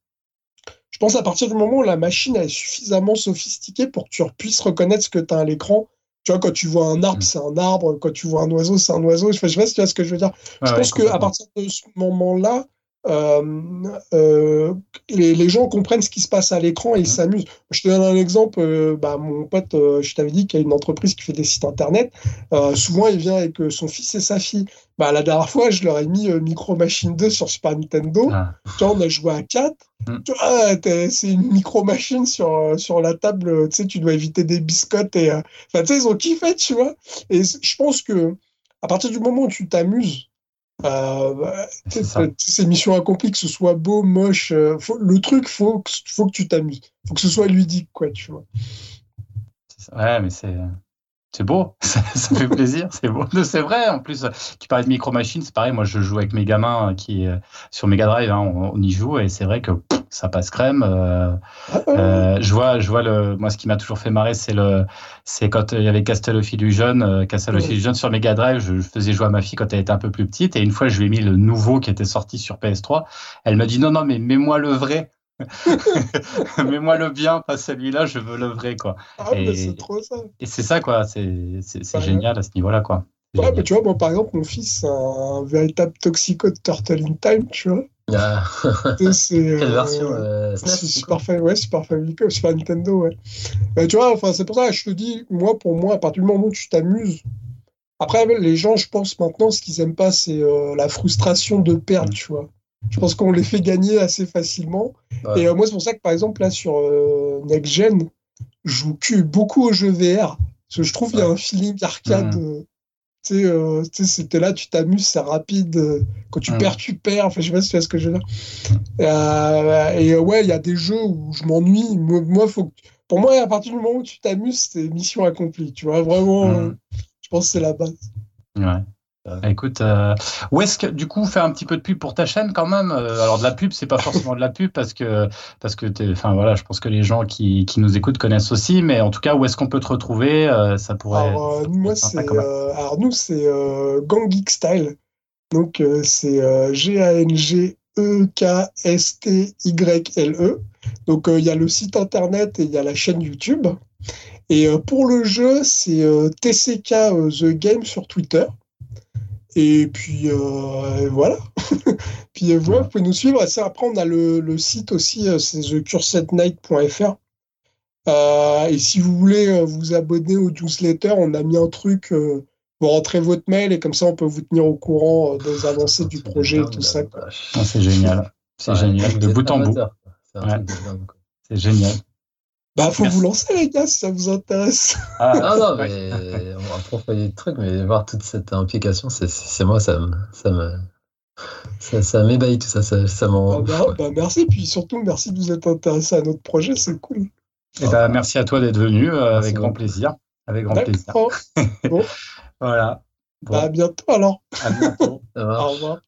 je pense à partir du moment où la machine est suffisamment sophistiquée pour que tu puisses reconnaître ce que tu as à l'écran. Tu vois, quand tu vois un arbre, mm. c'est un arbre. Quand tu vois un oiseau, c'est un oiseau. Je sais pas si tu vois ce que je veux dire. je pense qu'à partir de ce moment-là, les, gens comprennent ce qui se passe à l'écran et ils s'amusent. Je te donne un exemple. bah, mon pote, je t'avais dit qu'il y a une entreprise qui fait des sites internet. souvent, il vient avec son fils et sa fille. Bah, la dernière fois, je leur ai mis Micro Machine 2 sur Super Nintendo. Ah. Tu vois, on a joué à 4. Mm. c'est une micro machine sur, sur la table. Tu sais, tu dois éviter des biscottes. Et, enfin, tu sais, ils ont kiffé, tu vois. Et je pense que à partir du moment où tu t'amuses, euh, c'est mission accomplie, que ce soit beau, moche. Euh, le truc, faut faut que tu t'amuses. faut que ce soit ludique, quoi, tu vois. Ouais, mais c'est. C'est beau, ça, fait plaisir, c'est beau. C'est vrai, en plus, tu parlais de Micro Machine, c'est pareil, moi je joue avec mes gamins qui, euh, sur Mega Drive, hein, on, y joue, et c'est vrai que ça passe crème. Euh, euh, je vois, je vois le, moi, ce qui m'a toujours fait marrer, c'est le, c'est quand il y avait Illusion, euh, Castle of Illusion sur Mega Drive. Je, faisais jouer à ma fille quand elle était un peu plus petite, et une fois, je lui ai mis le nouveau qui était sorti sur PS3. Elle m'a dit non, non, mais mets-moi le vrai. mets-moi le bien, pas celui-là, je veux le vrai, quoi. Ah, et, c'est trop ça. Et c'est ça, quoi. C'est, c'est, génial à ce niveau-là, quoi. Ouais, mais tu vois, bon, par exemple, mon fils, c'est un véritable toxico de Turtle in Time, tu vois. Ah. c'est, Quelle version euh, C'est Super, ouais, Super Famicom, Super Nintendo, ouais. Mais tu vois, enfin, c'est pour ça que je te dis, moi, pour moi, à partir du moment où tu t'amuses, après, les gens, je pense maintenant, ce qu'ils aiment pas, c'est euh, la frustration de perdre, mm. tu vois. Je pense qu'on les fait gagner assez facilement. Et euh, moi, c'est pour ça que, par exemple, là, sur Next Gen, je joue beaucoup aux jeux VR. Parce que je trouve qu'il y a un feeling arcade. Mm. Euh, tu sais, c'était là, tu t'amuses, c'est rapide. Euh, quand tu perds, tu perds. Enfin, je sais pas si tu vois ce que je veux dire. Euh, et ouais, il y a des jeux où je m'ennuie. Moi, faut pour moi, à partir du moment où tu t'amuses, c'est mission accomplie. Tu vois, vraiment, je pense que c'est la base. Ouais. Bah, écoute, euh, où est-ce que du coup faire un petit peu de pub pour ta chaîne quand même? Euh, Alors de la pub, c'est pas forcément de la pub parce que parce que enfin voilà, je pense que les gens qui, qui, nous écoutent connaissent aussi, mais en tout cas où est-ce qu'on peut te retrouver? Euh, Ça pourrait. Alors, moi c'est alors nous c'est Gang Geek Style, donc c'est G A N G E K S T Y L E. Donc il y a le site internet et il y a la chaîne YouTube. Et pour le jeu, c'est TCK The Game sur Twitter. Et puis euh, voilà. puis euh, voilà, vous pouvez nous suivre. Et après, on a le, site aussi, euh, c'est thecursetnight.fr. et si vous voulez vous abonner au newsletter, on a mis un truc. vous rentrez votre mail et comme ça, on peut vous tenir au courant des avancées du projet, tout ça. Ah, c'est génial. C'est génial. De bout en bout. C'est génial. Bah, faut vous lancer, les gars, si ça vous intéresse. Ah, non, non, mais on va profiter des trucs, mais voir toute cette implication, c'est moi, ça me. Ça me... Ça, ça m'ébahit tout ça, ça, ça m'en. Bah, bah, merci, puis surtout merci de vous être intéressé à notre projet, c'est cool. Et eh bah, merci à toi d'être venu, euh, avec grand plaisir. Avec grand plaisir. bon. voilà. Bah, à bientôt alors. À bientôt. Au revoir.